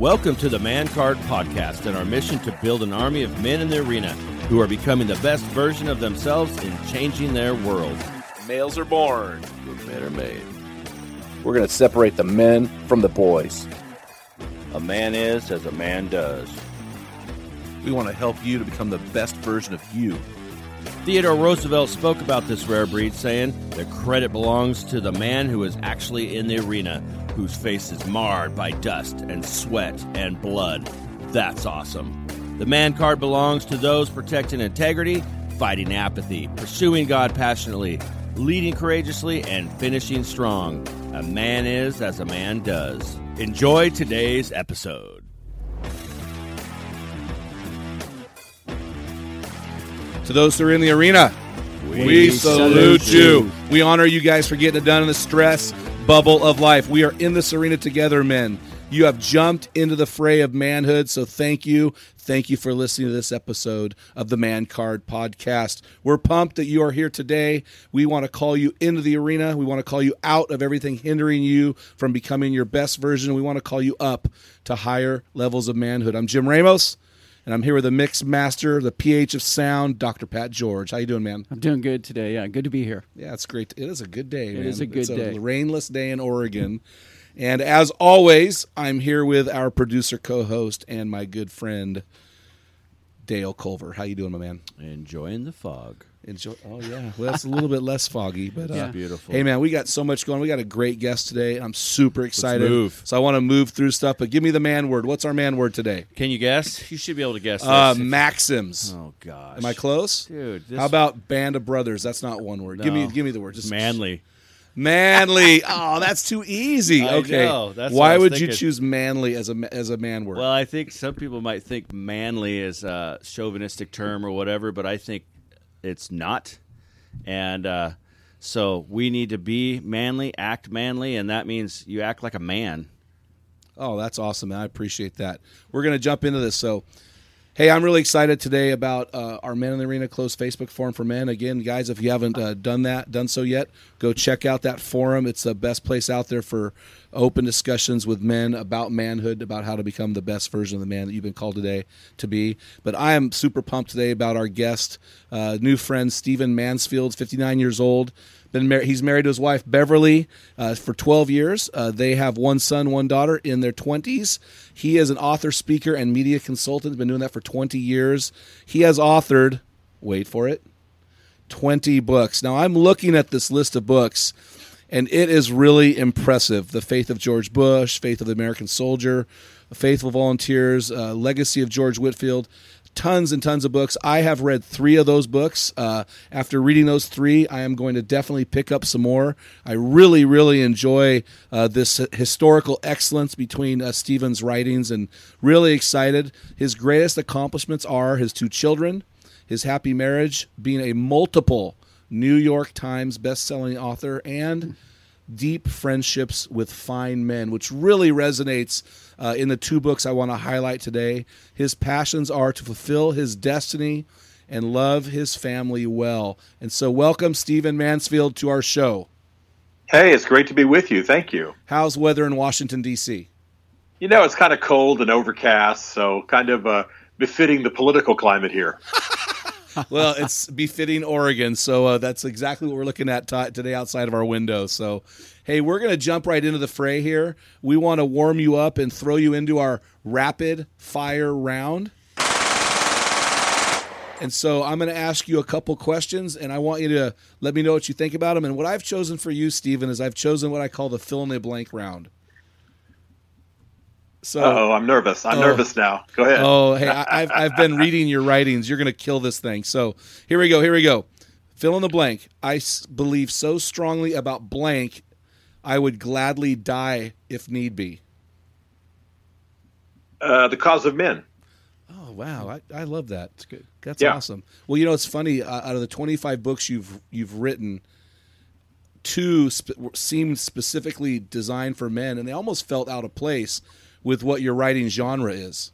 Welcome to the Man Card Podcast and our mission to build an army of men in the arena who are becoming the best version of themselves in changing their world. Males are born, but men are made. We're going to separate the men from the boys. A man is as a man does. We want to help you to become the best version of you. Theodore Roosevelt spoke about this rare breed, saying, The credit belongs to the man who is actually in the arena, whose face is marred by dust and sweat and blood. That's awesome. The man card belongs to those protecting integrity, fighting apathy, pursuing God passionately, leading courageously, and finishing strong. A man is as a man does. Enjoy today's episode. To those who are in the arena, we, salute, you. We honor you guys for getting it done in the stress bubble of life. We are in this arena together, men. You have jumped into the fray of manhood, so thank you. Thank you for listening to this episode of the Man Card Podcast. We're pumped that you are here today. We want to call you into the arena. We want to call you out of everything hindering you from becoming your best version. We want to call you up to higher levels of manhood. I'm Jim Ramos and I'm here with the mix master, the PH of sound, Dr. Pat George. How you doing, man? I'm doing good today. Yeah, good to be here. Yeah, it's great. It is a good day. It man. is a good it's day. A rainless day in Oregon, and as always, I'm here with our producer, co-host, and my good friend Dale Culver. How you doing, my man? Enjoying the fog. Enjoy. Oh yeah, well, that's a little bit less foggy, but uh, Yeah. Beautiful. Hey man, we got so much going. We got a great guest today. I'm super excited. move. So I want to move through stuff, but give me the man word. What's our man word today? Can you guess? You should be able to guess Uh, this. maxims. oh, gosh. Am I close? Dude, How about band of brothers? That's not one word. Give me give me the word. Just manly? Manly. Oh, that's too easy. I Okay. know. That's what Why was would you thinking. choose manly as a as a man word? Well, I think some people might think manly is a chauvinistic term or whatever, but I think it's not. And uh, so we need to be manly, act manly, and that means you act like a man. Oh, that's awesome. man. I appreciate that. We're going to jump into this. So, hey, I'm really excited today about uh, our Men in the Arena closed Facebook forum for men. Again, guys, if you haven't uh, done that, done so yet, go check out that forum. It's the best place out there for open discussions with men about manhood, about how to become the best version of the man that you've been called today to be. But I am super pumped today about our guest, uh, new friend Stephen Mansfield, 59 years old. Been mar- he's married to his wife Beverly uh, for 12 years. Uh, they have one son, one daughter in their 20s. He is an author, speaker, and media consultant. He's been doing that for 20 years. He has authored, wait for it, 20 books. Now I'm looking at this list of books, and it is really impressive. The Faith of George Bush, Faith of the American Soldier, Faithful Volunteers, uh, Legacy of George Whitefield. Tons and tons of books. I have read three of those books. Uh, after reading those three, I am going to definitely pick up some more. I really, really enjoy uh, this historical excellence between uh, Stephen's writings and really excited. His greatest accomplishments are his two children, his happy marriage, being a multiple New York Times best-selling author, and deep friendships with fine men, which really resonates uh, in the two books I want to highlight today. His passions are to fulfill his destiny and love his family well. And so, welcome Stephen Mansfield to our show. Hey, it's great to be with you. Thank you. How's weather in Washington D.C.? You know, it's kind of cold and overcast, so kind of uh, befitting the political climate here. well, it's befitting Oregon, so uh, that's exactly what we're looking at t- today outside of our window. So, hey, we're going to jump right into the fray here. We want to warm you up and throw you into our rapid fire round. And so I'm going to ask you a couple questions, and I want you to let me know what you think about them. And what I've chosen for you, Stephen, is I've chosen what I call the fill in the blank round. So, oh, I'm nervous. I'm oh, nervous now. Go ahead. Oh, hey, I, have I've been reading your writings. You're going to kill this thing. So here we go. Here we go. Fill in the blank. I s- believe so strongly about blank, I would gladly die if need be. Uh, the cause of men. Oh wow, I, I love that. That's good. That's yeah. awesome. Well, you know, it's funny. Uh, out of the 25 books you've you've written, two sp- seemed specifically designed for men, and they almost felt out of place with what your writing genre is.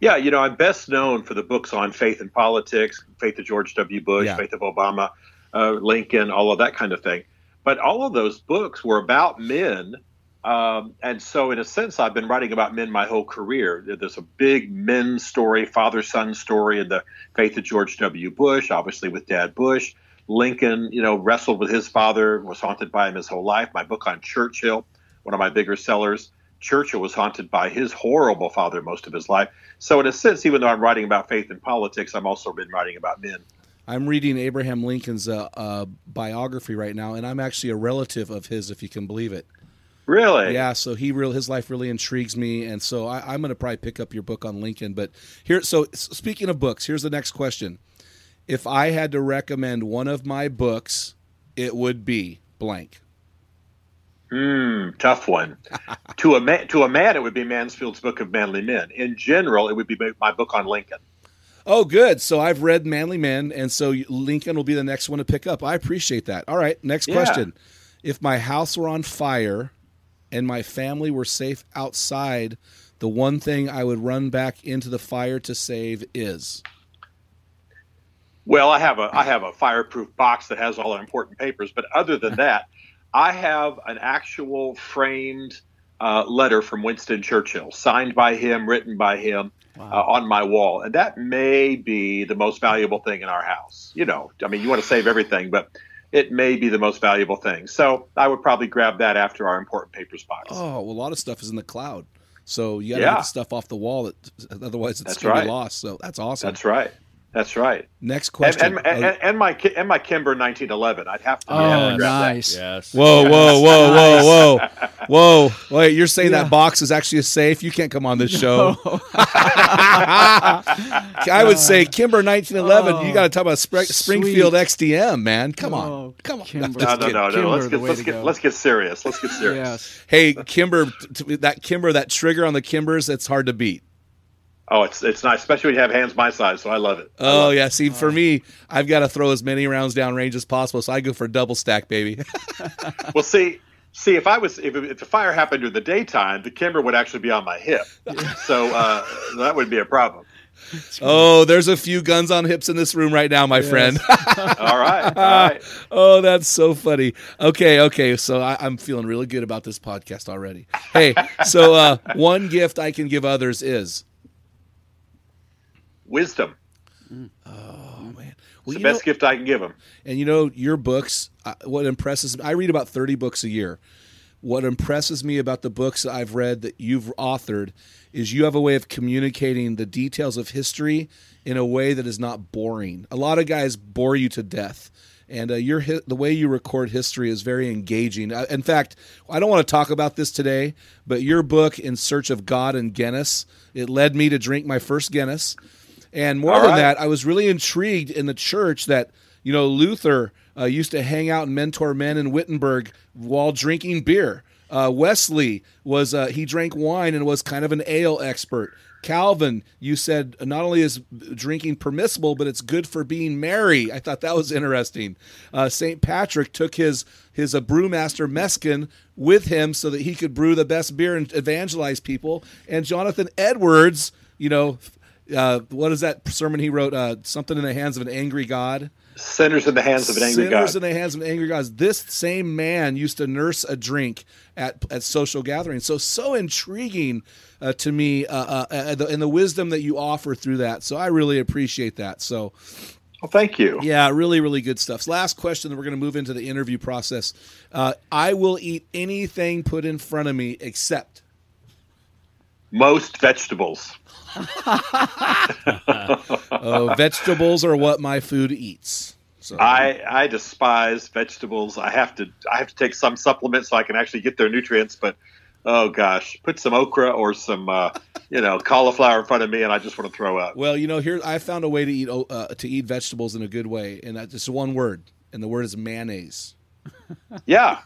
Yeah, you know, I'm best known for the books on faith and politics, faith of George W. Bush, yeah. faith of Obama, uh, Lincoln, all of that kind of thing. But all of those books were about men. Um, and so, in a sense, I've been writing about men my whole career. There's a big men story, father son story in the faith of George W. Bush, obviously with Dad Bush. Lincoln, you know, wrestled with his father, was haunted by him his whole life. My book on Churchill, one of my bigger sellers. Churchill was haunted by his horrible father most of his life. So, in a sense, even though I'm writing about faith and politics, I'm also been writing about men. I'm reading Abraham Lincoln's uh, uh, biography right now, and I'm actually a relative of his, if you can believe it. Really? Yeah. So he real his life really intrigues me, and so I, am going to probably pick up your book on Lincoln. But here, so speaking of books, here's the next question: If I had to recommend one of my books, it would be blank. Hmm, tough one. to a man, to a man, it would be Mansfield's Book of Manly Men. In general, it would be my book on Lincoln. Oh, good. So I've read Manly Men, and so Lincoln will be the next one to pick up. I appreciate that. All right, next yeah. question. If my house were on fire and my family were safe outside, the one thing I would run back into the fire to save is. Well, I have a I have a fireproof box that has all the important papers, but other than that, I have an actual framed uh, letter from Winston Churchill, signed by him, written by him, wow. uh, on my wall, and that may be the most valuable thing in our house. You know, I mean, you want to save everything, but it may be the most valuable thing. So I would probably grab that after our important papers box. Oh, well, a lot of stuff is in the cloud. So you got to yeah. get stuff off the wall. That, otherwise, it's going right. to be lost. So that's awesome. That's right. That's right. Next question. And, and, and, and my and my Kimber 1911. I'd have to. Oh, have to nice. That. Yes. Whoa, whoa, whoa, whoa, whoa, whoa! Wait, you're saying yeah. that box is actually a safe? You can't come on this show. No. I would say Kimber 1911. Oh, you got to talk about Spr- Springfield XDM, man. Come on, oh, come on. Kimber. No, no, no, no. Let's get let's get let's get serious. Let's get serious. Yes. Hey, Kimber, that Kimber, that trigger on the Kimbers, it's hard to beat. Oh, it's it's nice, especially when you have hands my size. So I love it. I oh love yeah, see, for me, I've got to throw as many rounds down range as possible, so I go for double stack, baby. well, see, see, if I was if, if the fire happened during the daytime, the kimber would actually be on my hip, so uh, that would be a problem. Oh, there's a few guns on hips in this room right now, my yes. friend. all right, all right. oh, that's so funny. Okay, okay. So I, am feeling really good about this podcast already. Hey, so uh, one gift I can give others is wisdom. Oh man, well, it's the best know, gift I can give them. And you know, your books. Uh, what impresses me, I read about thirty books a year. What impresses me about the books I've read that you've authored is you have a way of communicating the details of history in a way that is not boring. A lot of guys bore you to death and uh, your the way you record history is very engaging. Uh, in fact, I don't want to talk about this today, but your book, "In Search of God and Guinness," it led me to drink my first Guinness. And more All than right. that, I was really intrigued in the church that you know Luther uh, used to hang out and mentor men in Wittenberg while drinking beer. Uh, Wesley was uh, he drank wine and was kind of an ale expert. Calvin, you said not only is drinking permissible, but it's good for being merry. I thought that was interesting. Uh, St. Patrick took his his uh, brewmaster Mescan with him so that he could brew the best beer and evangelize people. And Jonathan Edwards, you know, uh, what is that sermon he wrote? Uh, something in the hands of an angry God. Sinners in the hands of an angry Sinners God. Sinners in the hands of an angry God. This same man used to nurse a drink at at social gatherings. So so intriguing uh, to me, uh, uh, uh the, and the wisdom that you offer through that. So I really appreciate that. So. Well, thank you. Yeah, really, really good stuff. So last question, then we're going to move into the interview process. Uh, I will eat anything put in front of me except most vegetables. uh, vegetables are what my food eats. So. I I despise vegetables. I have to I have to take some supplements so I can actually get their nutrients. But oh gosh, put some okra or some uh, you know cauliflower in front of me, and I just want to throw up. Well, you know, here I found a way to eat uh, to eat vegetables in a good way, and that's just one word, and the word is mayonnaise. yeah,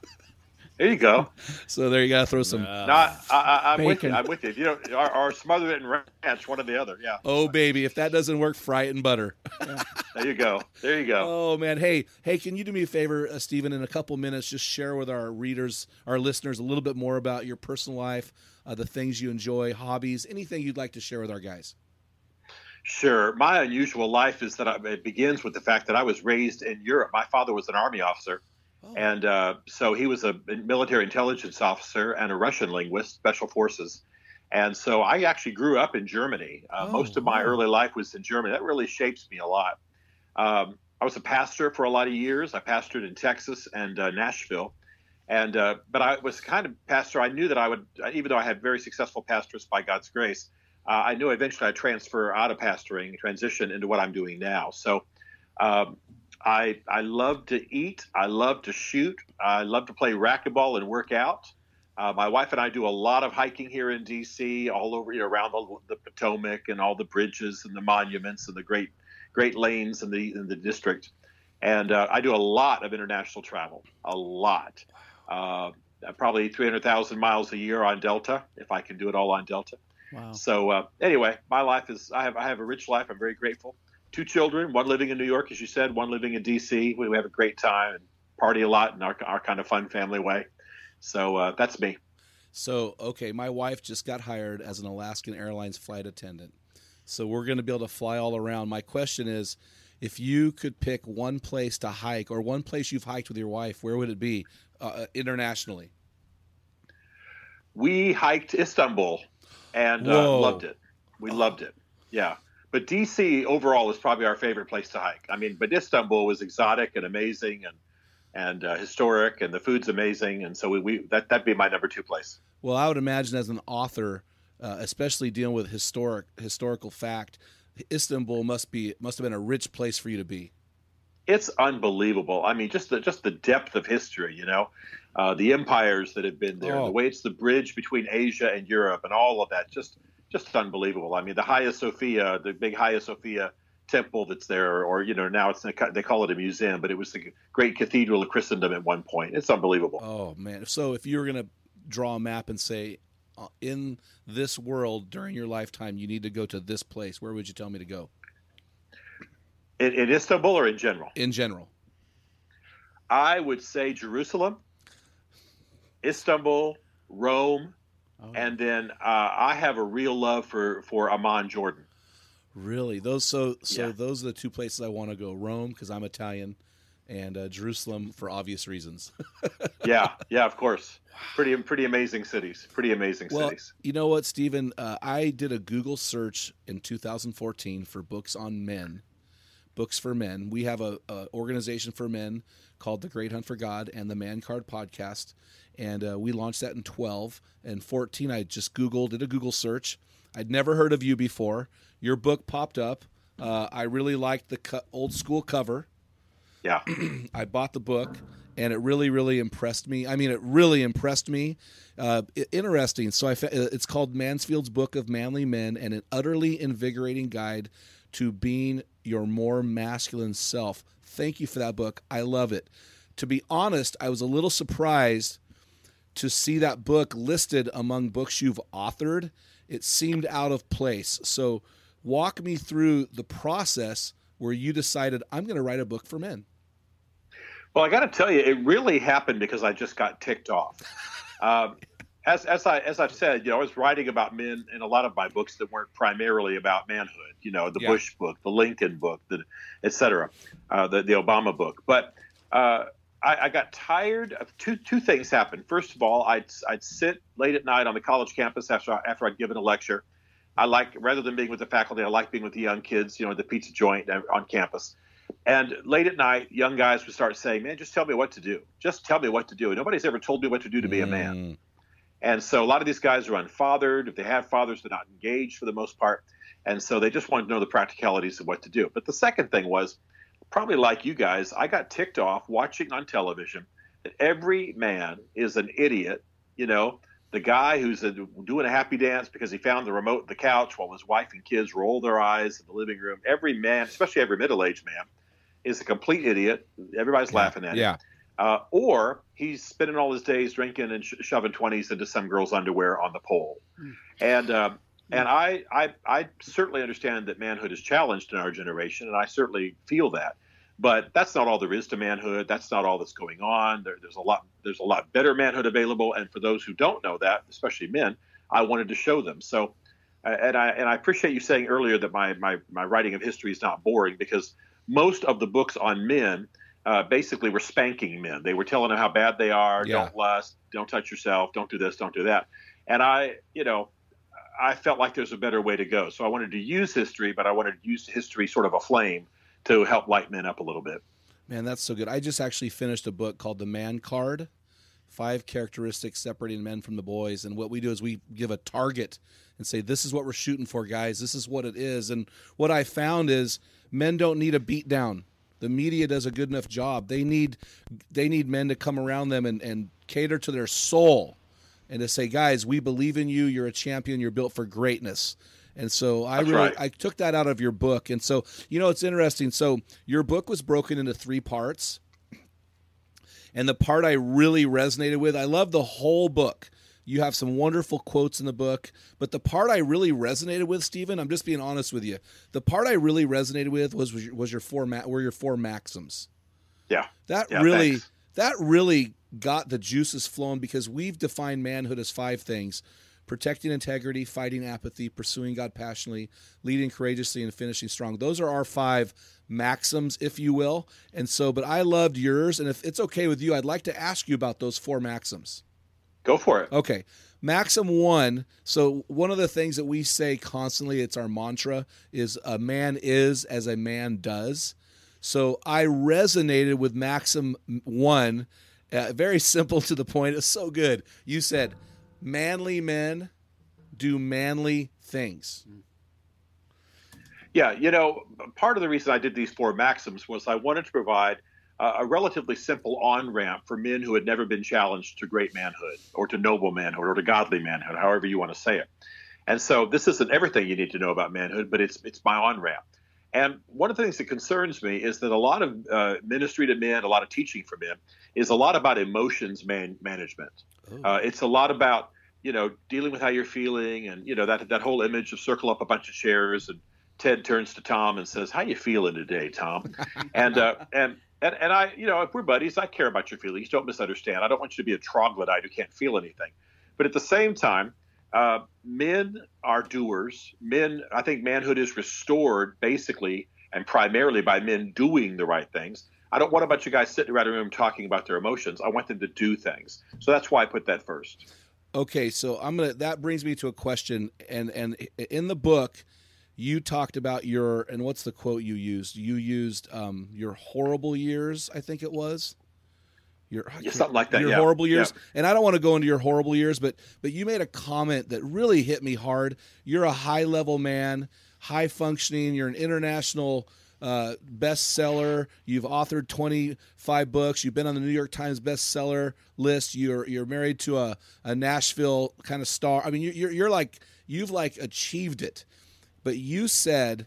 there you go. So there you got to throw some. Uh, no, I, am with you. I'm with you. You know, or, or smother it in ranch, one or the other. Yeah. Oh baby, if that doesn't work, fry it in butter. Yeah. there you go. There you go. Oh man, hey, hey, can you do me a favor, uh, Stephen? In a couple minutes, just share with our readers, our listeners, a little bit more about your personal life, uh, the things you enjoy, hobbies, anything you'd like to share with our guys. Sure. My unusual life is that I, it begins with the fact that I was raised in Europe. My father was an army officer Oh. And uh, so he was a military intelligence officer and a Russian linguist, special forces. And so I actually grew up in Germany. Uh, oh, most of my wow. early life was in Germany. That really shapes me a lot. Um, I was a pastor for a lot of years. I pastored in Texas and uh, Nashville. And uh, but I was kind of pastor. I knew that I would, even though I had very successful pastors by God's grace, uh, I knew eventually I'd transfer out of pastoring, transition into what I'm doing now. So um, I I love to eat. I love to shoot. I love to play racquetball and work out. Uh, my wife and I do a lot of hiking here in D.C. all over you know, around the, the, Potomac and all the bridges and the monuments and the great great lanes in the in the district. And uh, I do a lot of international travel, a lot. Uh, probably 300,000 miles a year on Delta, if I can do it all on Delta. Wow. So uh, anyway, my life is I have I have a rich life. I'm very grateful two children, one living in New York, as you said, one living in D.C. We, we have a great time and party a lot in our, our kind of fun family way. So uh, that's me. So, okay, my wife just got hired as an Alaskan Airlines flight attendant. So we're going to be able to fly all around. My question is if you could pick one place to hike or one place you've hiked with your wife, where would it be uh, uh internationally? We hiked Istanbul and uh, loved it. We loved it. Yeah but DC overall is probably our favorite place to hike. I mean, but Istanbul was exotic and amazing and and uh, historic, and the food's amazing, and so we, we that that'd be my number two place. Well, I would imagine as an author, uh, especially dealing with historic historical fact, Istanbul must be must have been a rich place for you to be. It's unbelievable. I mean, just the just the depth of history. You know, uh, the empires that have been there, oh. the way it's the bridge between Asia and Europe, and all of that. Just just unbelievable. I mean, the Hagia Sophia, the big Hagia Sophia temple that's there, or you know, now it's they call it a museum, but it was the great cathedral of Christendom at one point. It's unbelievable. Oh man! So if you were going to draw a map and say, uh, in this world during your lifetime, you need to go to this place, where would you tell me to go? In, in Istanbul or in general? In general. I would say Jerusalem, Istanbul, Rome, Oh. And then uh, I have a real love for for Amman, Jordan. Really, those so so yeah. those are the two places I want to go: Rome because I'm Italian, and uh, Jerusalem for obvious reasons. yeah, yeah, of course. Pretty pretty amazing cities. Pretty amazing well, cities. You know what, Stephen? Uh, I did a Google search in 2014 for books on men, books for men. We have a, a organization for men called the Great Hunt for God and the Man Card Podcast. And uh, we launched that in 12 and 14 i just googled did a google search. I'd never heard of you before. Your book popped up. Uh, i really liked the co- old school cover. Yeah. I bought the book and it really really impressed me. I mean it really impressed me. Uh, interesting. So I uh, it's called mansfield's book of manly men and an utterly invigorating guide to being your more masculine self thank you for that book i love it to be honest i was a little surprised to see that book listed among books you've authored, it seemed out of place. So, walk me through the process where you decided, I'm going to write a book for men. Well, I got to tell you, it really happened because I just got ticked off. Um, as as I as I've said, you know, I was writing about men in a lot of my books that weren't primarily about manhood. You know, the Yeah. Bush book, the Lincoln book, the et cetera, uh, the the Obama book. But uh, I, I got tired of two two things happened. First of all, I'd I'd sit late at night on the college campus after I- after I'd given a lecture. I like rather than being with the faculty, I like being with the young kids. You know, the pizza joint on campus. And late at night, young guys would start saying, "Man, just tell me what to do. Just tell me what to do." Nobody's ever told me what to do to be a man. And so a lot of these guys are unfathered. If they have fathers, they're not engaged for the most part. And so they just wanted to know the practicalities of what to do. But the second thing was, probably like you guys, I got ticked off watching on television that every man is an idiot. You know, the guy who's uh doing a happy dance because he found the remote in the couch while his wife and kids roll their eyes in the living room. Every man, especially every middle aged man, is a complete idiot. Everybody's laughing at him Yeah. Uh, or he's spending all his days drinking and sh- shoving twenties into some girl's underwear on the pole. And um, and I, I I certainly understand that manhood is challenged in our generation, and I certainly feel that. But that's not all there is to manhood. That's not all that's going on. There, there's a lot. There's a lot better manhood available, and for those who don't know that, especially men, I wanted to show them. So, uh, and I and I appreciate you saying earlier that my my my writing of history is not boring because most of the books on men uh, basically were spanking men. They were telling them how bad they are. Yeah. Don't lust. Don't touch yourself. Don't do this. Don't do that. And I, you know, I felt like there's a better way to go. So I wanted to use history, but I wanted to use history sort of a flame to help light men up a little bit. Man, that's so good. I just actually finished a book called The Man Card Five Characteristics Separating Men from the Boys. And what we do is we give a target and say, This is what we're shooting for, guys. This is what it is. And what I found is men don't need a beat down. The media does a good enough job. They need they need men to come around them and, and cater to their soul and to say, guys, we believe in you. You're a champion. You're built for greatness. And so I That's really right. I took that out of your book. And so you know it's interesting. So your book was broken into three parts. And the part I really resonated with, I love the whole book. You have some wonderful quotes in the book, but the part I really resonated with, Stephen, I'm just being honest with you. The part I really resonated with was was your, was your four ma- were your four maxims. Yeah. That Yeah, really thanks. that really got the juices flowing because we've defined manhood as five things: protecting integrity, fighting apathy, pursuing God passionately, leading courageously, and finishing strong. Those are our five maxims, if you will. And so, but I loved yours, and if it's okay with you, I'd like to ask you about those four maxims. Go for it. Okay. Maxim one. So one of the things that we say constantly, it's our mantra, is a man is as a man does. So I resonated with Maxim one. Uh, very simple to the point. It's so good. You said, manly men do manly things. Yeah, you know, part of the reason I did these four maxims was I wanted to provide uh, a relatively simple on ramp for men who had never been challenged to great manhood or to noble manhood or to godly manhood, however you want to say it. And so this isn't everything you need to know about manhood, but it's it's my on ramp. And one of the things that concerns me is that a lot of uh, ministry to men, a lot of teaching for men, is a lot about emotions man- management. Uh, it's a lot about you know dealing with how you're feeling, and you know that that whole image of circle up a bunch of chairs, and Ted turns to Tom and says, "How you feeling today, Tom?" and uh, and and and I, you know, if we're buddies, I care about your feelings. Don't misunderstand. I don't want you to be a troglodyte who can't feel anything. But at the same time, uh, men are doers. Men, I think manhood is restored basically and primarily by men doing the right things. I don't want a bunch of guys sitting around a room talking about their emotions. I want them to do things. So that's why I put that first. Okay, so I'm gonna. That brings me to a question, and and in the book, you talked about your and what's the quote you used? You used um, your horrible years, I think it was. Your Yeah, something like that, Your yeah. horrible years, Yeah. and I don't want to go into your horrible years, but but you made a comment that really hit me hard. You're a high level man, high functioning. You're an international uh, bestseller. You've authored 25 books. You've been on the New York Times bestseller list. You're you're married to a, a Nashville kind of star. I mean, you- you're you're like you've like achieved it. But you said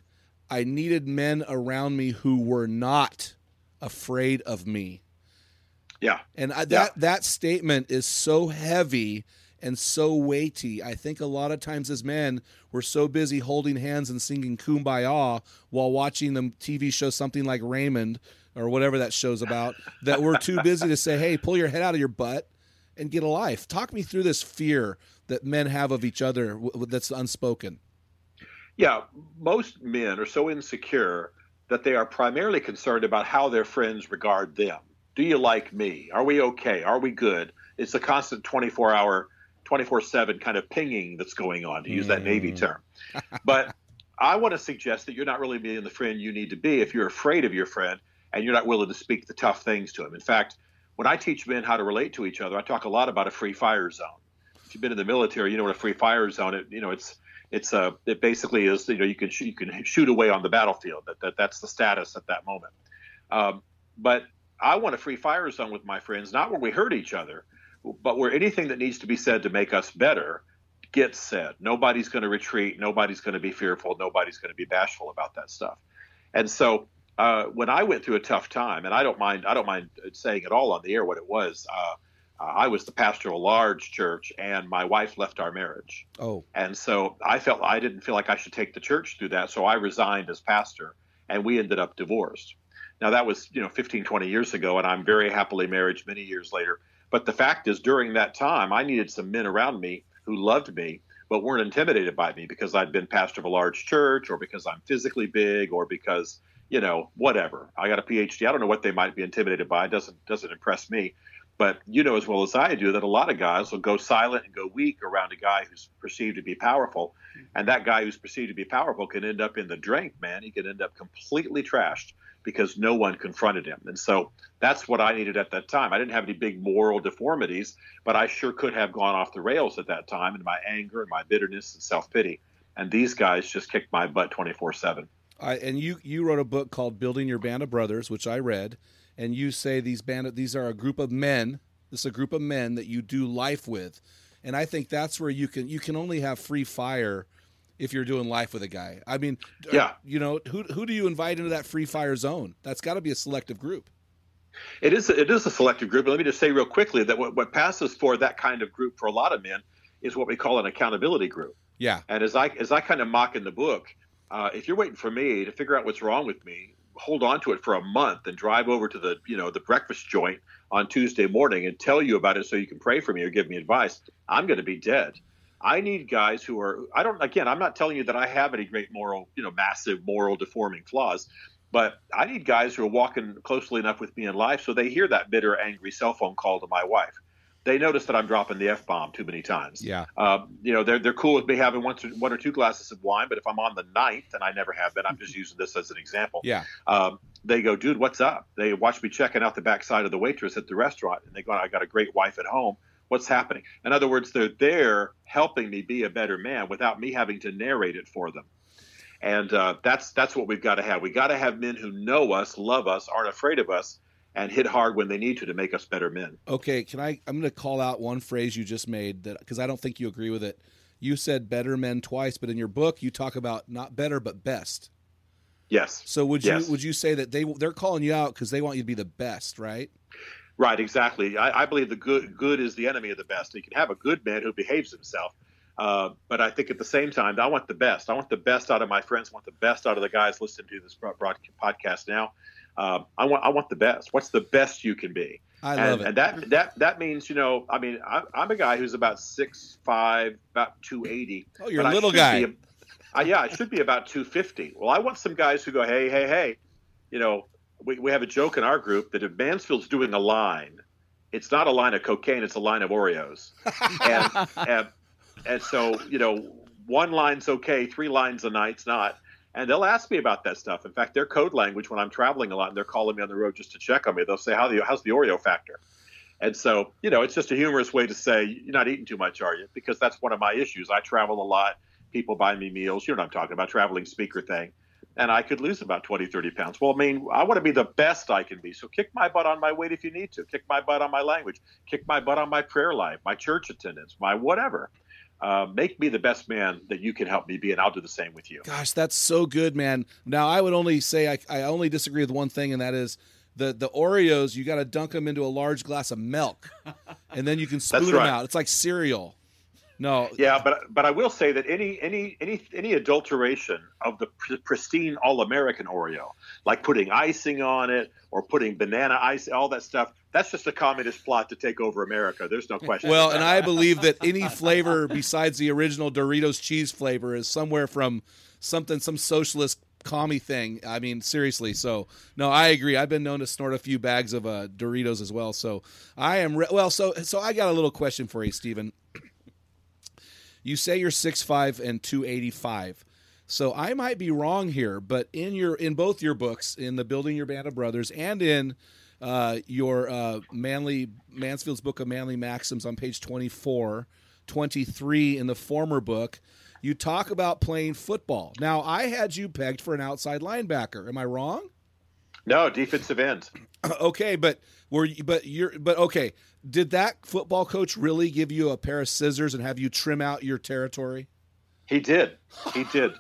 I needed men around me who were not afraid of me. Yeah. And I, that that statement is so heavy and so weighty. I think a lot of times as men, we're so busy holding hands and singing "Kumbaya" while watching the TV show something like Raymond or whatever that show's about that we're too busy to say, "Hey, pull your head out of your butt and get a life. Talk me through this fear that men have of each other that's unspoken. Yeah, most men are so insecure that they are primarily concerned about how their friends regard them. Do you like me? Are we okay? Are we good? It's a constant 24 hour, 24 7 kind of pinging that's going on, to use that Navy mm. term. but I want to suggest that you're not really being the friend you need to be if you're afraid of your friend and you're not willing to speak the tough things to him. In fact, when I teach men how to relate to each other, I talk a lot about a free fire zone. If you've been in the military, you know what a free fire zone. It, you know, it's it's a it basically is you know you can sh- you can shoot away on the battlefield. That, that that's the status at that moment. Um, but I want a free fire zone with my friends, not where we hurt each other, but where anything that needs to be said to make us better gets said. Nobody's going to retreat. Nobody's going to be fearful. Nobody's going to be bashful about that stuff. And so uh, when I went through a tough time, and I don't mind, I don't mind saying it all on the air what it was. Uh, uh, I was the pastor of a large church, and my wife left our marriage. Oh, and so I felt I didn't feel like I should take the church through that, so I resigned as pastor, and we ended up divorced. Now that was you know 15, 20 years ago, and I'm very happily married many years later. But the fact is, during that time, I needed some men around me who loved me but weren't intimidated by me because I'd been pastor of a large church or because I'm physically big or because you know, whatever. I got a PhD. I don't know what they might be intimidated by. It doesn't doesn't impress me. But you know as well as I do that a lot of guys will go silent and go weak around a guy who's perceived to be powerful, and that guy who's perceived to be powerful can end up in the drink. Man, he can end up completely trashed because no one confronted him. And so that's what I needed at that time. I didn't have any big moral deformities, but I sure could have gone off the rails at that time in my anger and my bitterness and self pity. And these guys just kicked my butt 24 7. I, and you you wrote a book called Building Your Band of Brothers, which I read, and you say these bandit these are a group of men. This is a group of men that you do life with, and I think that's where you can you can only have free fire if you're doing life with a guy. I mean, yeah, you know who who do you invite into that free fire zone? That's got to be a selective group. It is it is a selective group. But let me just say real quickly that what, what passes for that kind of group for a lot of men is what we call an accountability group. Yeah. And as I as I kind of mock in the book, uh, if you're waiting for me to figure out what's wrong with me, hold on to it for a month and drive over to the you know the breakfast joint on Tuesday morning and tell you about it so you can pray for me or give me advice. I'm going to be dead. I need guys who are I don't again I'm not telling you that I have any great moral you know massive moral deforming flaws, but I need guys who are walking closely enough with me in life so they hear that bitter angry cell phone call to my wife they notice that I'm dropping the f bomb too many times. Yeah. Um, you know, they're they're cool with me having one, one or two glasses of wine, but if I'm on the ninth, and I never have been, I'm just using this as an example. Yeah. Um, they go, dude, what's up? They watch me checking out the backside of the waitress at the restaurant, and they go, I got a great wife at home. What's happening? In other words, they're there helping me be a better man without me having to narrate it for them. And uh, that's that's what we've got to have. We got to have men who know us, love us, aren't afraid of us, and hit hard when they need to to make us better men. Okay, can I? I'm going to call out one phrase you just made that because I don't think you agree with it. You said better men twice, but in your book you talk about not better but best. Yes. So would yes. you would you say that they they're calling you out because they want you to be the best, right? Right, exactly. I, I, believe the good good is the enemy of the best. You can have a good man who behaves himself, uh, but I think at the same time, I want the best. I want the best out of my friends. I want the best out of the guys listening to this broadcast podcast now. Um, I want I want the best. What's the best you can be? I and, love it. And that that that means you know I mean I'm, I'm a guy who's about six five, about two eighty. Oh, you're a little guy. A, uh, yeah, I should be about two fifty. Well, I want some guys who go, hey, hey, hey, you know, we, we have a joke in our group that if Mansfield's doing a line, it's not a line of cocaine, it's a line of Oreos. and, and and so you know, one line's okay, three lines a night's not and they'll ask me about that stuff. In fact, their code language when I'm traveling a lot and they're calling me on the road just to check on me, they'll say, "How the how's the Oreo factor?" And so, you know, it's just a humorous way to say you're not eating too much, are you? Because that's one of my issues. I travel a lot. People buy me meals. You know what I'm talking about, traveling speaker thing. And I could lose about 20, 30 pounds. Well, I mean, I want to be the best I can be. So kick my butt on my weight if you need to. Kick my butt on my language. Kick my butt on my prayer life, my church attendance, my whatever uh, make me the best man that you can help me be, and I'll do the same with you. Gosh, that's so good, man. Now, I would only say I, I only disagree with one thing, and that is the the Oreos. You got to dunk them into a large glass of milk, and then you can spoon right. them out. It's like cereal. No. Yeah, but but I will say that any any any any adulteration of the pristine all American Oreo, like putting icing on it or putting banana ice, all that stuff, that's just a communist plot to take over America. There's no question. Well, and I believe that any flavor besides the original Doritos cheese flavor is somewhere from something, some socialist commie thing. I mean, seriously. So no, I agree. I've been known to snort a few bags of uh, Doritos as well. So I am re- well. So so I got a little question for you, Stephen. You say you're six five and two eighty five. So I might be wrong here, but in your in both your books, in the Building Your Band of Brothers and in uh, your uh, Manly Mansfield's book of Manly Maxims on page 24, 23 in the former book, you talk about playing football. Now I had you pegged for an outside linebacker. Am I wrong? No, defensive end. okay, but were you, but you're but okay. Did that football coach really give you a pair of scissors and have you trim out your territory? He did. He did.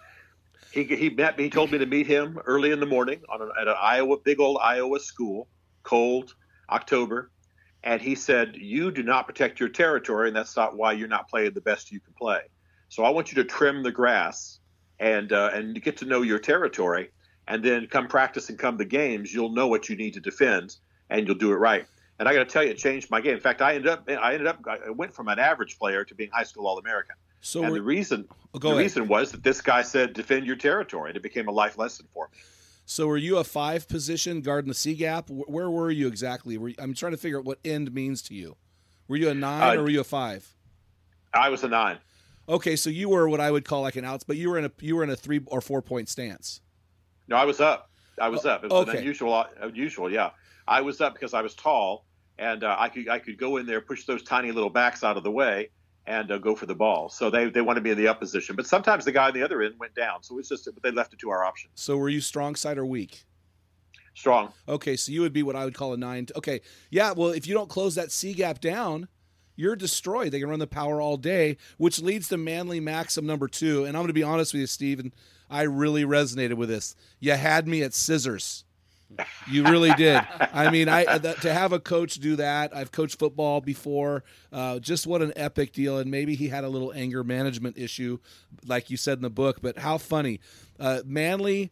he he met me. He told me to meet him early in the morning on an, at an Iowa big old Iowa school, cold October, and he said, "You do not protect your territory, and that's not why you're not playing the best you can play. So I want you to trim the grass and uh, and get to know your territory, and then come practice and come the games. You'll know what you need to defend, and you'll do it right." And I got to tell you, it changed my game. In fact, I ended up I ended up I went from an average player to being high school All American. So and the reason Oh, the ahead. reason was that this guy said defend your territory, and it became a life lesson for me. So were you a five position guarding the C gap? Where were you exactly? Were you, I'm trying to figure out what end means to you. Were you a nine Uh, or were you a five? I was a nine. Okay, so you were what I would call like an outs, but you were in a you were in a three or four point stance. No, I was up. I was up. It was okay. an unusual, unusual. Yeah, I was up because I was tall, and uh, I could I could go in there, push those tiny little backs out of the way, and uh, go for the ball. So they they want to be in the up position, but sometimes the guy on the other end went down. So it's just but they left it to our options. So were you strong side or weak? Strong. Okay, so you would be what I would call a nine. Okay, yeah. Well, if you don't close that C gap down, you're destroyed. They can run the power all day, which leads to manly maxim number two. And I'm going to be honest with you, Stephen. I really resonated with this. You had me at scissors. You really did. I mean, I that, to have a coach do that. I've coached football before. Uh, just what an epic deal. And maybe he had a little anger management issue, like you said in the book. But how funny, uh, manly,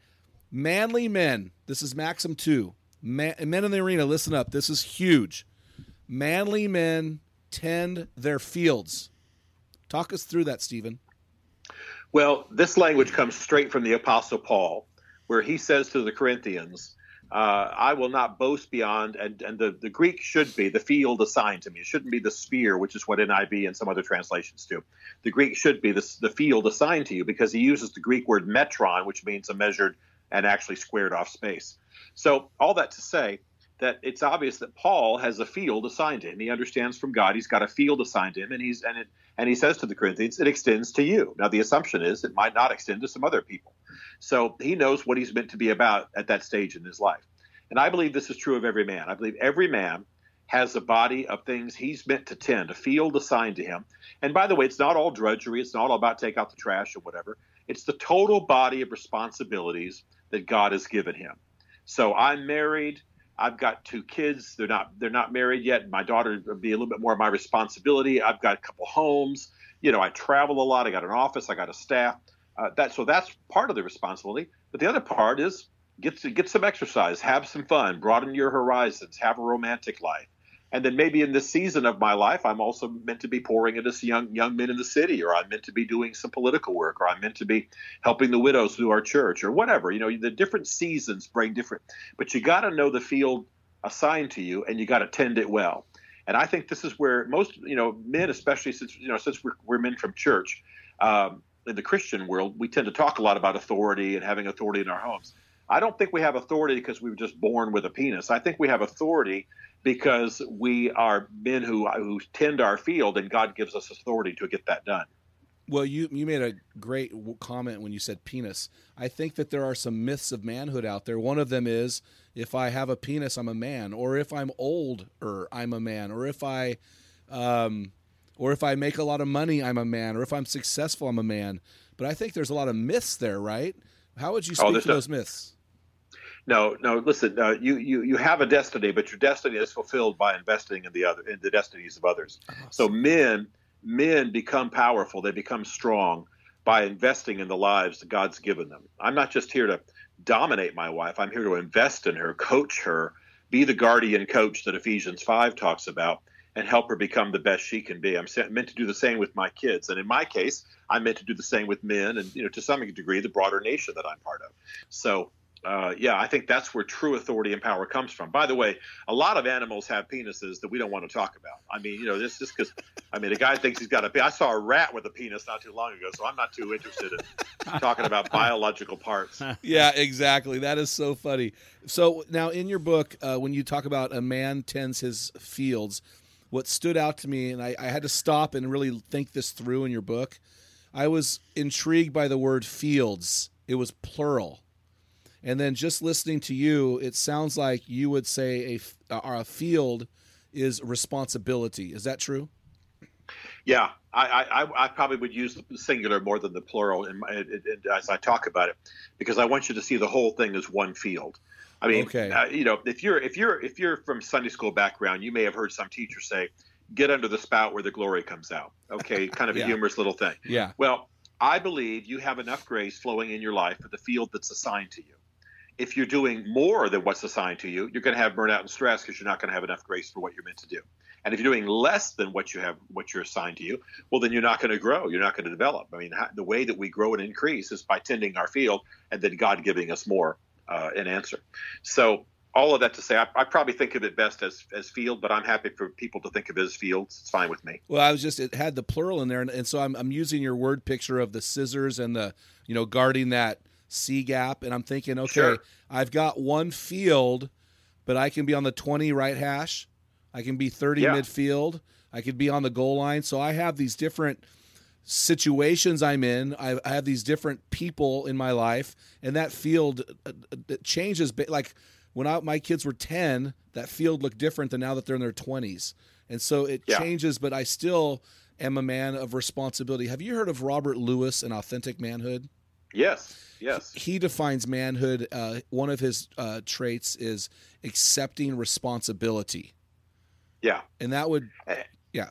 manly men. This is Maxim two. Man, men in the arena. Listen up. This is huge. Manly men tend their fields. Talk us through that, Stephen. Well, this language comes straight from the Apostle Paul, where he says to the Corinthians, uh, I will not boast beyond, and, and the, the Greek should be the field assigned to me. It shouldn't be the sphere, which is what NIV and some other translations do. The Greek should be the, the field assigned to you because he uses the Greek word metron, which means a measured and actually squared off space. So, all that to say that it's obvious that Paul has a field assigned to him. He understands from God he's got a field assigned to him, and he's and it and he says to the Corinthians, it extends to you. Now, the assumption is it might not extend to some other people. So he knows what he's meant to be about at that stage in his life. And I believe this is true of every man. I believe every man has a body of things he's meant to tend, a field assigned to him. And by the way, it's not all drudgery. It's not all about take out the trash or whatever. It's the total body of responsibilities that God has given him. So I'm married. I've got two kids. They're not they're not married yet. My daughter would be a little bit more of my responsibility. I've got a couple homes. You know, I travel a lot. I got an office. I got a staff. Uh, that so that's part of the responsibility. But the other part is get to, get some exercise, have some fun, broaden your horizons, have a romantic life. And then maybe in this season of my life, I'm also meant to be pouring into young young men in the city, or I'm meant to be doing some political work, or I'm meant to be helping the widows through our church, or whatever. You know, the different seasons bring different, but you got to know the field assigned to you, and you got to tend it well. And I think this is where most, you know, men, especially since you know, since we're, we're men from church, um, in the Christian world, we tend to talk a lot about authority and having authority in our homes. I don't think we have authority because we were just born with a penis. I think we have authority because we are men who who tend our field, and God gives us authority to get that done. Well, you you made a great comment when you said penis. I think that there are some myths of manhood out there. One of them is if I have a penis, I'm a man, or if I'm older, I'm a man, or if I, um, or if I make a lot of money, I'm a man, or if I'm successful, I'm a man. But I think there's a lot of myths there, right? How would you Oh, speak there's to those myths? No, no. Listen, uh, you you you have a destiny, but your destiny is fulfilled by investing in the other in the destinies of others. So men men become powerful. They become strong by investing in the lives that God's given them. I'm not just here to dominate my wife. I'm here to invest in her, coach her, be the guardian coach that Ephesians 5 talks about and help her become the best she can be. I'm meant to do the same with my kids. And in my case, I'm meant to do the same with men and, you know, to some degree, the broader nation that I'm part of. So, uh, yeah, I think that's where true authority and power comes from. By the way, a lot of animals have penises that we don't want to talk about. I mean, you know, this just because, I mean, a guy thinks he's got a. I saw a rat with a penis not too long ago, so I'm not too interested in talking about biological parts. Yeah, exactly. That is so funny. So now, in your book, uh, when you talk about a man tends his fields, what stood out to me, and I, I had to stop and really think this through in your book, I was intrigued by the word fields. It was plural. And then just listening to you, it sounds like you would say a, a field is responsibility. Is that true? Yeah, I, I, I probably would use the singular more than the plural in my, in, in, as I talk about it, because I want you to see the whole thing as one field. I mean, okay. uh, you know, if you're if you're if you're from Sunday school background, you may have heard some teacher say, "Get under the spout where the glory comes out." Okay, kind of yeah. a humorous little thing. Yeah. Well, I believe you have enough grace flowing in your life for the field that's assigned to you. If you're doing more than what's assigned to you, you're going to have burnout and stress because you're not going to have enough grace for what you're meant to do. And if you're doing less than what you have, what you're assigned to you, well, then you're not going to grow. You're not going to develop. I mean, the way that we grow and increase is by tending our field, and then God giving us more uh, an answer. So all of that to say, I, I, probably think of it best as as field, but I'm happy for people to think of it as fields. It's fine with me. Well, I was just it had the plural in there, and, and so I'm I'm using your word picture of the scissors and the you know guarding that C gap, and I'm thinking, okay, sure. I've got one field, but I can be on the 20 right hash, I can be 30 yeah. midfield, I could be on the goal line, so I have these different situations I'm in. I, I have these different people in my life, and that field uh, uh changes. Like when I, my kids were 10, that field looked different than now that they're in their 20s. And so it yeah. changes, but I still am a man of responsibility. Have you heard of Robert Lewis and Authentic Manhood? Yes. Yes. He defines manhood. Uh, one of his uh, traits is accepting responsibility. Yeah. And that would, yeah.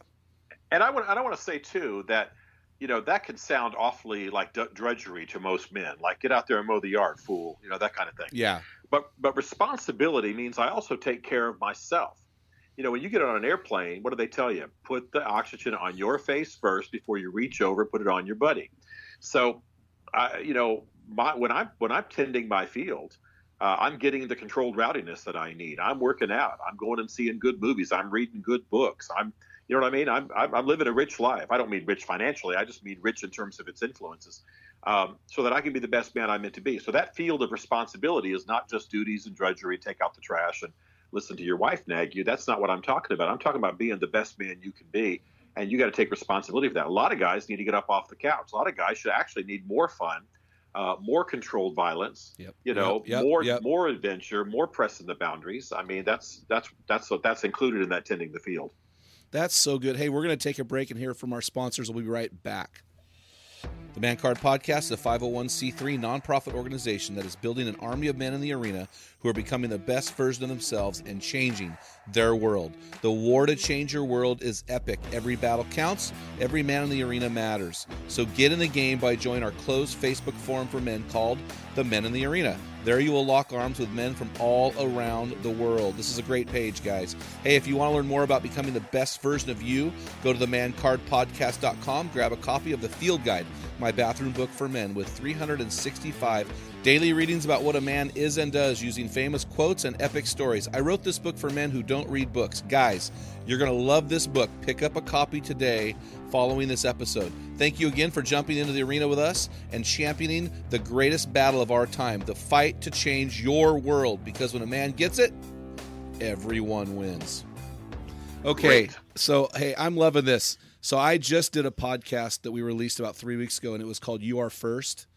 And I would, I don't want to say too that you know that can sound awfully like drudgery to most men like get out there and mow the yard fool you know that kind of thing yeah but but responsibility means i also take care of myself you know when you get on an airplane what do they tell you put the oxygen on your face first before you reach over put it on your buddy so I, you know my, when i'm when i'm tending my field uh, I'm getting the controlled rowdiness that I need. I'm working out. I'm going and seeing good movies. I'm reading good books. I'm you know what I mean? I'm, I'm, living a rich life. I don't mean rich financially. I just mean rich in terms of its influences, um, so that I can be the best man I'm meant to be. So that field of responsibility is not just duties and drudgery, take out the trash and listen to your wife nag you. That's not what I'm talking about. I'm talking about being the best man you can be, and you got to take responsibility for that. A lot of guys need to get up off the couch. A lot of guys should actually need more fun. Uh, more controlled violence, yep, you know, yep, more yep. more adventure, more pressing the boundaries. I mean, that's that's that's that's included in that tending the field. That's so good. Hey, we're going to take a break and hear from our sponsors. We'll be right back. The Man Card Podcast is a 501c3 nonprofit organization that is building an army of men in the arena who are becoming the best version of themselves and changing their world. The war to change your world is epic. Every battle counts, every man in the arena matters. So get in the game by joining our closed Facebook forum for men called The Men in the Arena. There you will lock arms with men from all around the world. This is a great page, guys. Hey, if you want to learn more about becoming the best version of you, go to themancardpodcast.com, grab a copy of the Field Guide, my bathroom book for men with 365 Daily readings about what a man is and does using famous quotes and epic stories. I wrote this book for men who don't read books. Guys, you're going to love this book. Pick up a copy today following this episode. Thank you again for jumping into the arena with us and championing the greatest battle of our time the fight to change your world. Because when a man gets it, everyone wins. Okay, Great. so hey, I'm loving this. So I just did a podcast that we released about three weeks ago, and it was called You Are First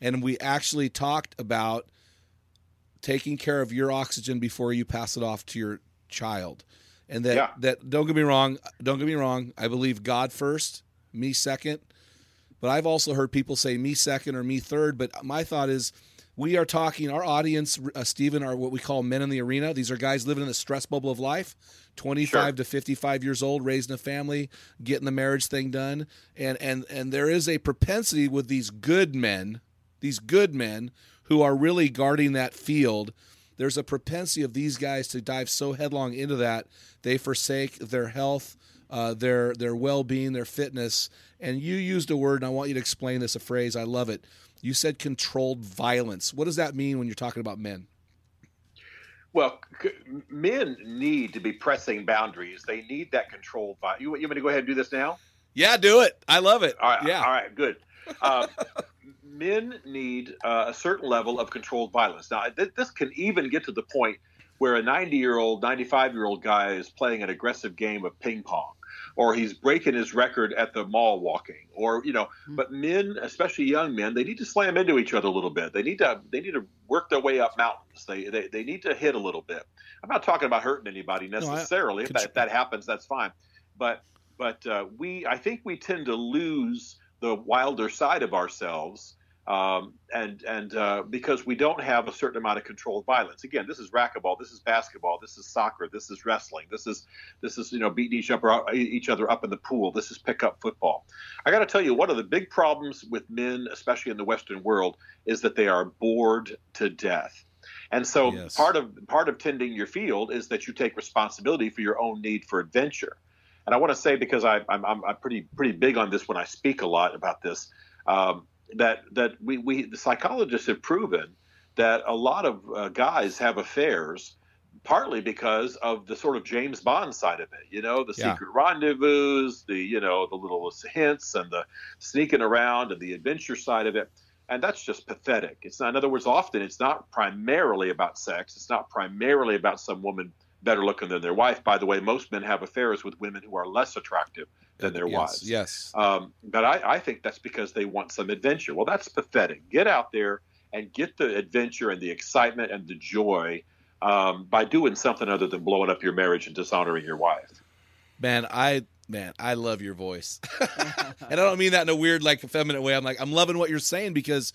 and we actually talked about taking care of your oxygen before you pass it off to your child. And that yeah. that don't get me wrong, don't get me wrong, I believe God first, me second. But I've also heard people say me second or me third, but my thought is we are talking our audience uh, Stephen are what we call men in the arena. These are guys living in the stress bubble of life. 25 sure. to 55 years old raising a family getting the marriage thing done and and and there is a propensity with these good men these good men who are really guarding that field there's a propensity of these guys to dive so headlong into that they forsake their health, uh, their their well being, their fitness. And you used a word, and I want you to explain this, a phrase. I love it. You said controlled violence. What does that mean when you're talking about men? Well, c- men need to be pressing boundaries. They need that controlled violence. You, you want me to go ahead and do this now? Yeah, do it. I love it. All right. Yeah. All right. Good. Uh, men need uh, a certain level of controlled violence. Now, th- this can even get to the point where a 90 year old, 95 year old guy is playing an aggressive game of ping pong, or he's breaking his record at the mall walking, or you know. Mm-hmm. But men, especially young men, they need to slam into each other a little bit. They need to they need to work their way up mountains. They they, they need to hit a little bit. I'm not talking about hurting anybody I- necessarily. if, that, if that happens, that's fine. But but uh, we I think we tend to lose the wilder side of ourselves um, and and uh, because we don't have a certain amount of controlled violence. Again, this is racquetball, this is basketball, this is soccer, this is wrestling, this is this is you know beating each other each other up in the pool. This is pickup football. I got to tell you, one of the big problems with men, especially in the Western world, is that they are bored to death. And so Yes. part of part of tending your field is that you take responsibility for your own need for adventure. And I want to say because I, I'm, I'm, I'm pretty pretty big on this when I speak a lot about this um, that that we, we the psychologists have proven that a lot of uh, guys have affairs partly because of the sort of James Bond side of it. You know, the Yeah. secret rendezvous, the you know the little hints and the sneaking around and the adventure side of it. And that's just pathetic. It's not, in other words, often it's not primarily about sex. It's not primarily about some woman better looking than their wife. By the way, most men have affairs with women who are less attractive than their yes, wives. Yes. Um, but I, I think that's because they want some adventure. Well, that's pathetic. Get out there and get the adventure and the excitement and the joy um, by doing something other than blowing up your marriage and dishonoring your wife. Man, I man, I love your voice, and I don't mean that in a weird, like effeminate way. I'm like, I'm loving what you're saying because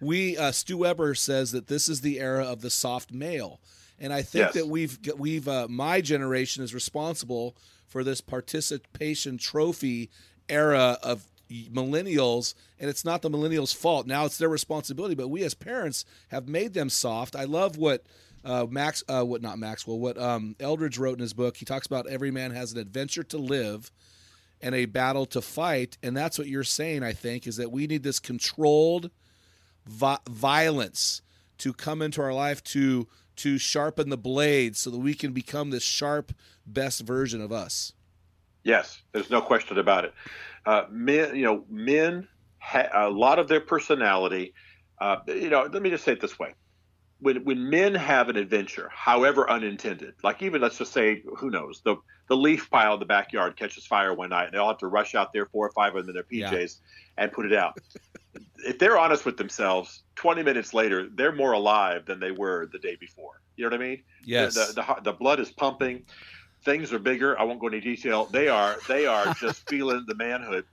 we uh, Stu Weber says that this is the era of the soft male, and I think Yes. that we've we've uh, my generation is responsible for this participation trophy era of millennials and it's not the millennials fault. Now it's their responsibility but we as parents have made them soft. I love what uh, max uh, what not maxwell what um, Eldredge wrote in his book. He talks about every man has an adventure to live and a battle to fight. And that's what you're saying i think is that we need this controlled vi- violence to come into our life to to sharpen the blade so that we can become this sharp best version of us Yes, there's no question about it. Uh, men, you know, men, ha- a lot of their personality. Uh, you know, let me just say it this way: when when men have an adventure, however unintended, like even let's just say, who knows, the the leaf pile in the backyard catches fire one night, and they all have to rush out there, four or five of them in their PJs, and put it out. If they're honest with themselves, 20 minutes later, they're more alive than they were the day before. You know what I mean? Yes. The, the, the, the blood is pumping. Things are bigger. I won't go into detail. They are they are just feeling the manhood,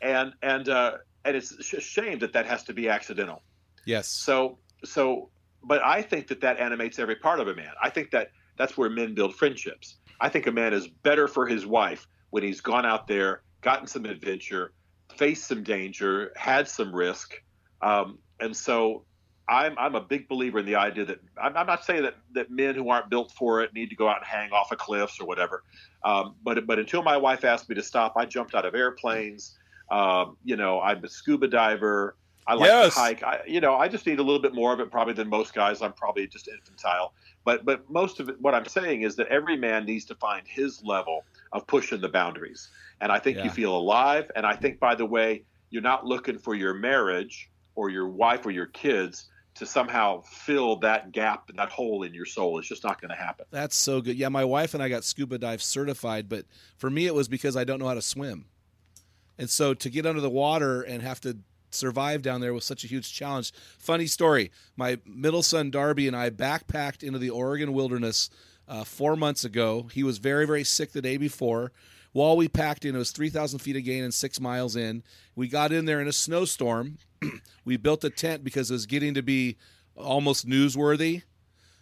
and and uh, and it's a shame that that has to be accidental. yes So so, but I think that that animates every part of a man. I think that that's where men build friendships. I think a man is better for his wife when he's gone out there, gotten some adventure, faced some danger, had some risk, um, and so. I'm, I'm a big believer in the idea that I'm, I'm not saying that, that men who aren't built for it need to go out and hang off of cliffs or whatever. Um, but but until my wife asked me to stop, I jumped out of airplanes. Um, you know, I'm a scuba diver. I like Yes. to hike. I, you know, I just need a little bit more of it probably than most guys. I'm probably just infantile. But but most of it, what I'm saying is that every man needs to find his level of pushing the boundaries. And I think Yeah. you feel alive. And I think, by the way, you're not looking for your marriage or your wife or your kids to somehow fill that gap, that hole in your soul. It's just not going to happen. That's so good. Yeah, my wife and I got scuba dive certified, but for me it was because I don't know how to swim. And so to get under the water and have to survive down there was such a huge challenge. Funny story. My middle son Darby and I backpacked into the Oregon wilderness uh, four months ago. He was very, very sick the day before. While we packed in, it was 3,000 feet of gain and six miles in. We got in there in a snowstorm. we built a tent because it was getting to be almost newsworthy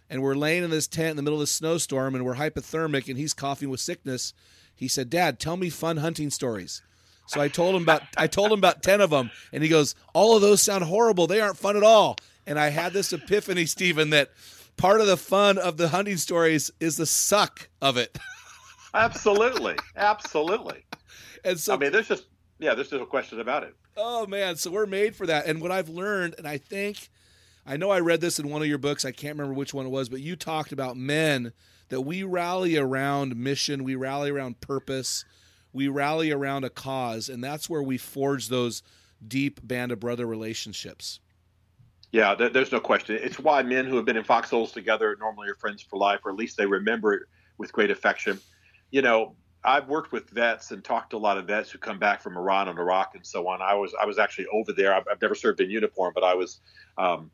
and we're laying in this tent in the middle of the snowstorm and we're hypothermic and he's coughing with sickness he said dad tell me fun hunting stories so i told him about i told him about 10 of them and he goes all of those sound horrible they aren't fun at all and i had this epiphany stephen that part of the fun of the hunting stories is the suck of it. absolutely, absolutely. And so, I mean, there's just yeah, there's no question about it. Oh man, so we're made for that. And what I've learned, and I think, I know I read this in one of your books. I can't remember which one it was, but you talked about men that we rally around mission, we rally around purpose, we rally around a cause, and that's where we forge those deep band of brother relationships. Yeah, there, there's no question. It's why men who have been in foxholes together normally are friends for life, or at least they remember it with great affection. You know, I've worked with vets and talked to a lot of vets who come back from Iran and Iraq and so on. I was I was actually over there. I've, I've never served in uniform, but I was um,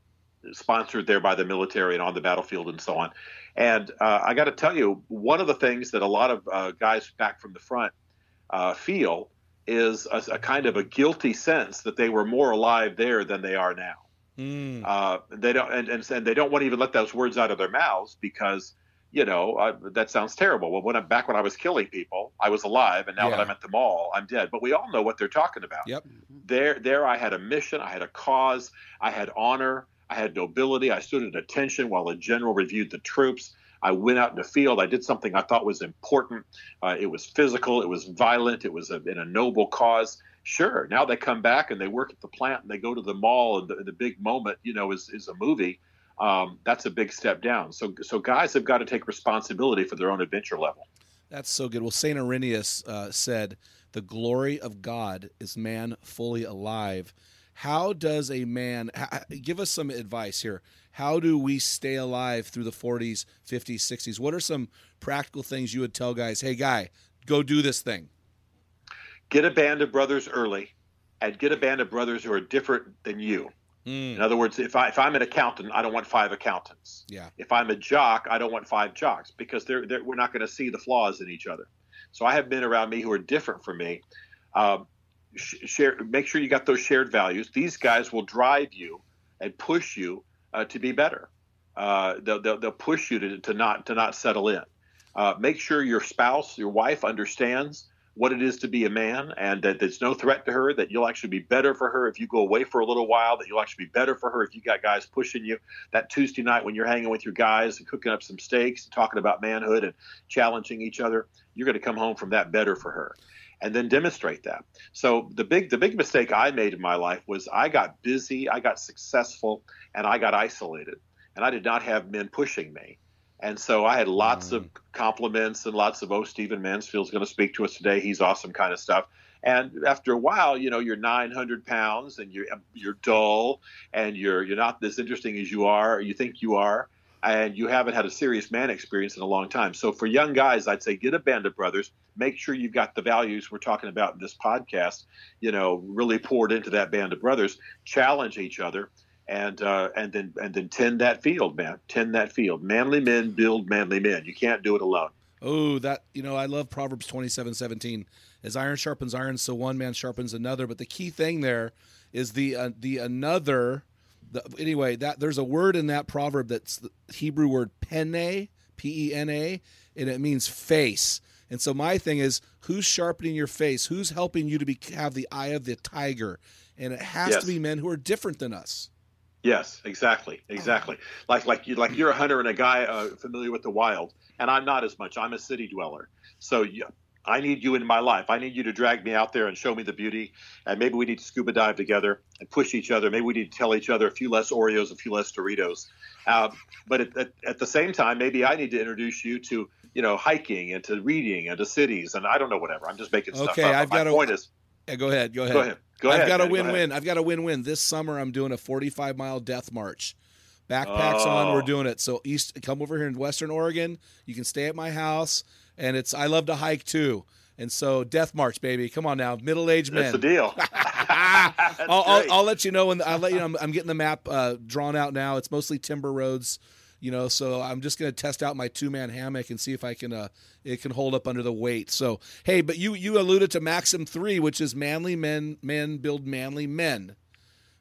sponsored there by the military and on the battlefield and so on. And uh, I got to tell you, one of the things that a lot of uh, guys back from the front uh, feel is a, a, kind of a guilty sense that they were more alive there than they are now. Mm. Uh, they don't, and, and, and they don't want to even let those words out of their mouths because you know uh, that sounds terrible. Well, when I'm back when I was killing people, I was alive, and now yeah. that I'm at the mall, I'm dead. But we all know what they're talking about. Yep. There, there, I had a mission, I had a cause, I had honor, I had nobility. I stood at attention while a general reviewed the troops. I went out in the field. I did something I thought was important. Uh, it was physical. It was violent. It was a, in a noble cause. Sure. Now they come back and they work at the plant and they go to the mall and the, the big moment, you know, is, is a movie. Um, that's a big step down. So, so guys have got to take responsibility for their own adventure level. That's so good. Well, Saint Irenaeus uh, said, "The glory of God is man fully alive." How does a man give us some advice here? How do we stay alive through the 40s, 50s, 60s? What are some practical things you would tell guys? Hey, guy, go do this thing. Get a band of brothers early, and get a band of brothers who are different than you. Mm. In other words, if I if I'm an accountant, I don't want five accountants. Yeah. If I'm a jock, I don't want five jocks because they're, they're we're not going to see the flaws in each other. So I have men around me who are different from me. Um, share make sure you got those shared values these guys will drive you and push you uh, to be better uh, they'll, they'll, they'll, push you to, to not to not settle in uh, make sure your spouse your wife understands what it is to be a man and that there's no threat to her that you'll actually be better for her if you go away for a little while that you'll actually be better for her if you got guys pushing you that tuesday night when you're hanging with your guys and cooking up some steaks and talking about manhood and challenging each other you're going to come home from that better for her and then demonstrate that. So the big the big mistake I made in my life was I got busy, I got successful, and I got isolated, and I did not have men pushing me. And so I had lots mm. of compliments and lots of oh Stephen Mansfield's going to speak to us today. He's awesome kind of stuff. And after a while, you know, you're 900 pounds and you're you're dull and you're you're not as interesting as you are or you think you are and you haven't had a serious man experience in a long time. So for young guys, I'd say get a band of brothers. Make sure you've got the values we're talking about in this podcast. You know, really poured into that band of brothers. Challenge each other, and uh, and then and then tend that field, man. Tend that field. Manly men build manly men. You can't do it alone. Oh, that you know, I love Proverbs twenty seven seventeen. As iron sharpens iron, so one man sharpens another. But the key thing there is the uh, the another the, anyway, that there's a word in that proverb that's the Hebrew word penne, P E N A, and it means face. And so my thing is, who's sharpening your face? Who's helping you to be have the eye of the tiger? And it has yes. to be men who are different than us. Yes, exactly, exactly. Like like you like you're a hunter and a guy uh, familiar with the wild, and I'm not as much. I'm a city dweller. So you, I need you in my life. I need you to drag me out there and show me the beauty. And maybe we need to scuba dive together and push each other. Maybe we need to tell each other a few less Oreos, a few less Doritos. Uh, but at, at, at, the same time, maybe I need to introduce you to you know hiking and to reading and to cities and I don't know whatever. I'm just making stuff okay, up. I've got a point is. Yeah, go ahead. Go ahead. Go ahead. Go I've ahead, got a win-win. I've got a win-win. This summer, I'm doing a 45 mile death march. Backpacks oh. on, we're oh. doing it. So east, come over here in Western Oregon. You can stay at my house, and it's. I love to hike too. And so, Death March, baby, come on now, middle aged men. That's the deal. I'll, I'll, I'll, let you know when I'll let you know. I'm, I'm getting the map uh, drawn out now. It's mostly timber roads, you know. So I'm just going to test out my two man hammock and see if I can uh, it can hold up under the weight. So hey, but you you alluded to Maxim three, which is manly men men build manly men.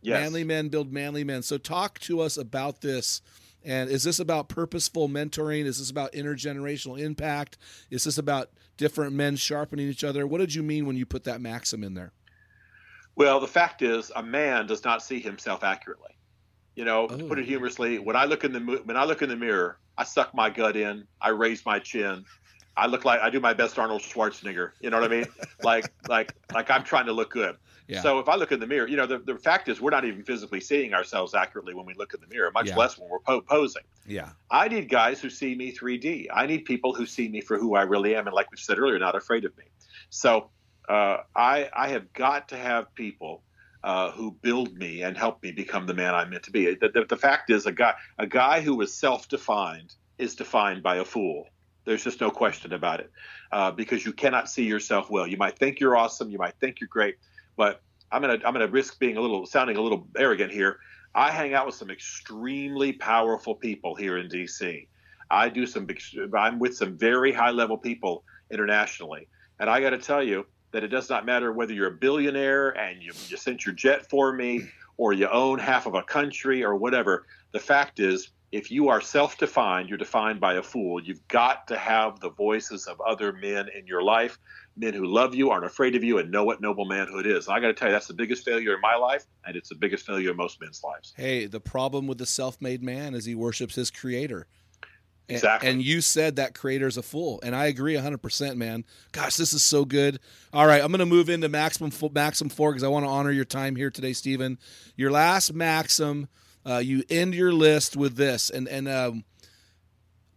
Yes. Manly men build manly men. So talk to us about this and is this about purposeful mentoring? Is this about intergenerational impact? Is this about different men sharpening each other? What did you mean when you put that maxim in there? Well, the fact is, a man does not see himself accurately. You know, to put it humorously, when I look in the when I look in the mirror, I suck my gut in, I raise my chin, I look like I do my best Arnold Schwarzenegger. You know what I mean? like like like I'm trying to look good. Yeah. So if I look in the mirror, you know, the, the fact is we're not even physically seeing ourselves accurately when we look in the mirror, much yeah. less when we're po- posing. Yeah. I need guys who see me 3D. I need people who see me for who I really am, and like we said earlier, not afraid of me. So uh, I I have got to have people. Uh, who build me and help me become the man I'm meant to be. The, the, the fact is, a guy a guy who is self-defined is defined by a fool. There's just no question about it, uh, because you cannot see yourself well. You might think you're awesome, you might think you're great, but I'm gonna I'm gonna risk being a little sounding a little arrogant here. I hang out with some extremely powerful people here in D.C. I do some I'm with some very high level people internationally, and I got to tell you that it does not matter whether you're a billionaire and you, you sent your jet for me or you own half of a country or whatever. The fact is, if you are self defined, you're defined by a fool. You've got to have the voices of other men in your life, men who love you, aren't afraid of you, and know what noble manhood is. And I got to tell you, that's the biggest failure in my life, and it's the biggest failure in most men's lives. Hey, the problem with the self made man is he worships his creator. Exactly. And, and you said that creator's a fool, and I agree 100%, man. Gosh, this is so good. All right, I'm going to move into maximum maxim 4 because I want to honor your time here today, Stephen. Your last maxim – uh, you end your list with this, and and um,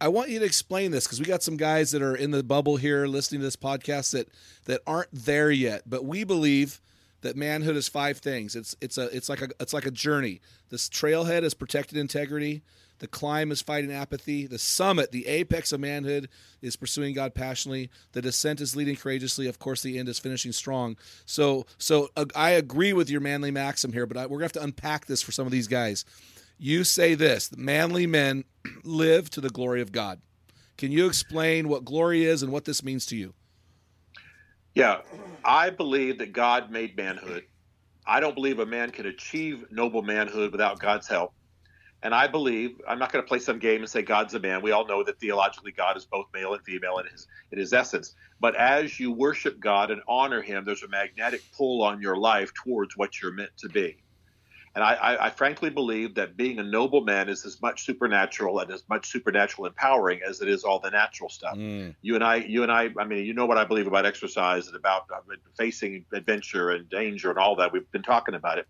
I want you to explain this because we got some guys that are in the bubble here listening to this podcast that that aren't there yet, but we believe that manhood is five things. It's it's a it's like a it's like a journey. This trailhead is protected integrity. The climb is fighting apathy. The summit, the apex of manhood, is pursuing God passionately. The descent is leading courageously. Of course, the end is finishing strong. So, so uh, I agree with your manly maxim here, but I, we're gonna have to unpack this for some of these guys. You say this: manly men live to the glory of God. Can you explain what glory is and what this means to you? Yeah, I believe that God made manhood. I don't believe a man can achieve noble manhood without God's help. And I believe I'm not going to play some game and say God's a man. We all know that theologically God is both male and female in his in his essence. But as you worship God and honor Him, there's a magnetic pull on your life towards what you're meant to be. And I, I, I frankly believe that being a noble man is as much supernatural and as much supernatural empowering as it is all the natural stuff. Mm. You and I, you and I, I mean, you know what I believe about exercise and about uh, facing adventure and danger and all that. We've been talking about it,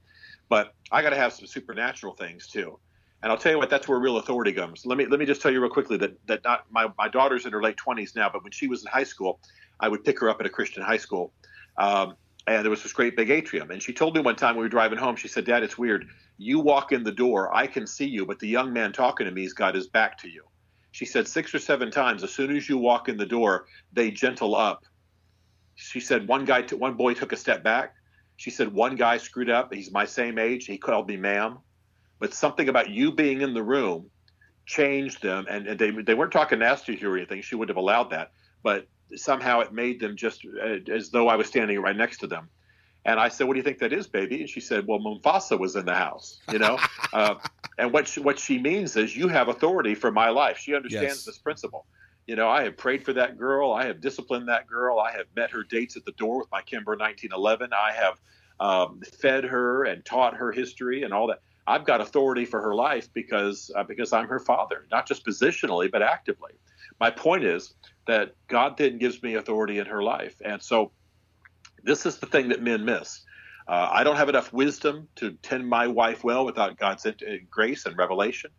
but I got to have some supernatural things too. And I'll tell you what, that's where real authority comes. Let me let me just tell you real quickly that that not my my daughter's in her late twenties now, but when she was in high school, I would pick her up at a Christian high school, um, and there was this great big atrium. And she told me one time we were driving home, she said, "Dad, it's weird. You walk in the door, I can see you, but the young man talking to me's got his back to you." She said six or seven times. As soon as you walk in the door, they gentle up. She said one guy, t- one boy took a step back. She said one guy screwed up. He's my same age. He called me ma'am but something about you being in the room changed them. And, and they, they weren't talking nasty to you or anything. She wouldn't have allowed that. But somehow it made them just uh, as though I was standing right next to them. And I said, "What do you think that is, baby?" And she said, "Well, Mufasa was in the house, you know." uh, and what she, what she means is, you have authority for my life. She understands yes. this principle. You know, I have prayed for that girl. I have disciplined that girl. I have met her dates at the door with my Kimber 1911. I have um, fed her and taught her history and all that. I've got authority for her life because uh, because I'm her father, not just positionally but actively. My point is that God then gives me authority in her life, and so this is the thing that men miss. Uh, I don't have enough wisdom to tend my wife well without God's grace and revelation.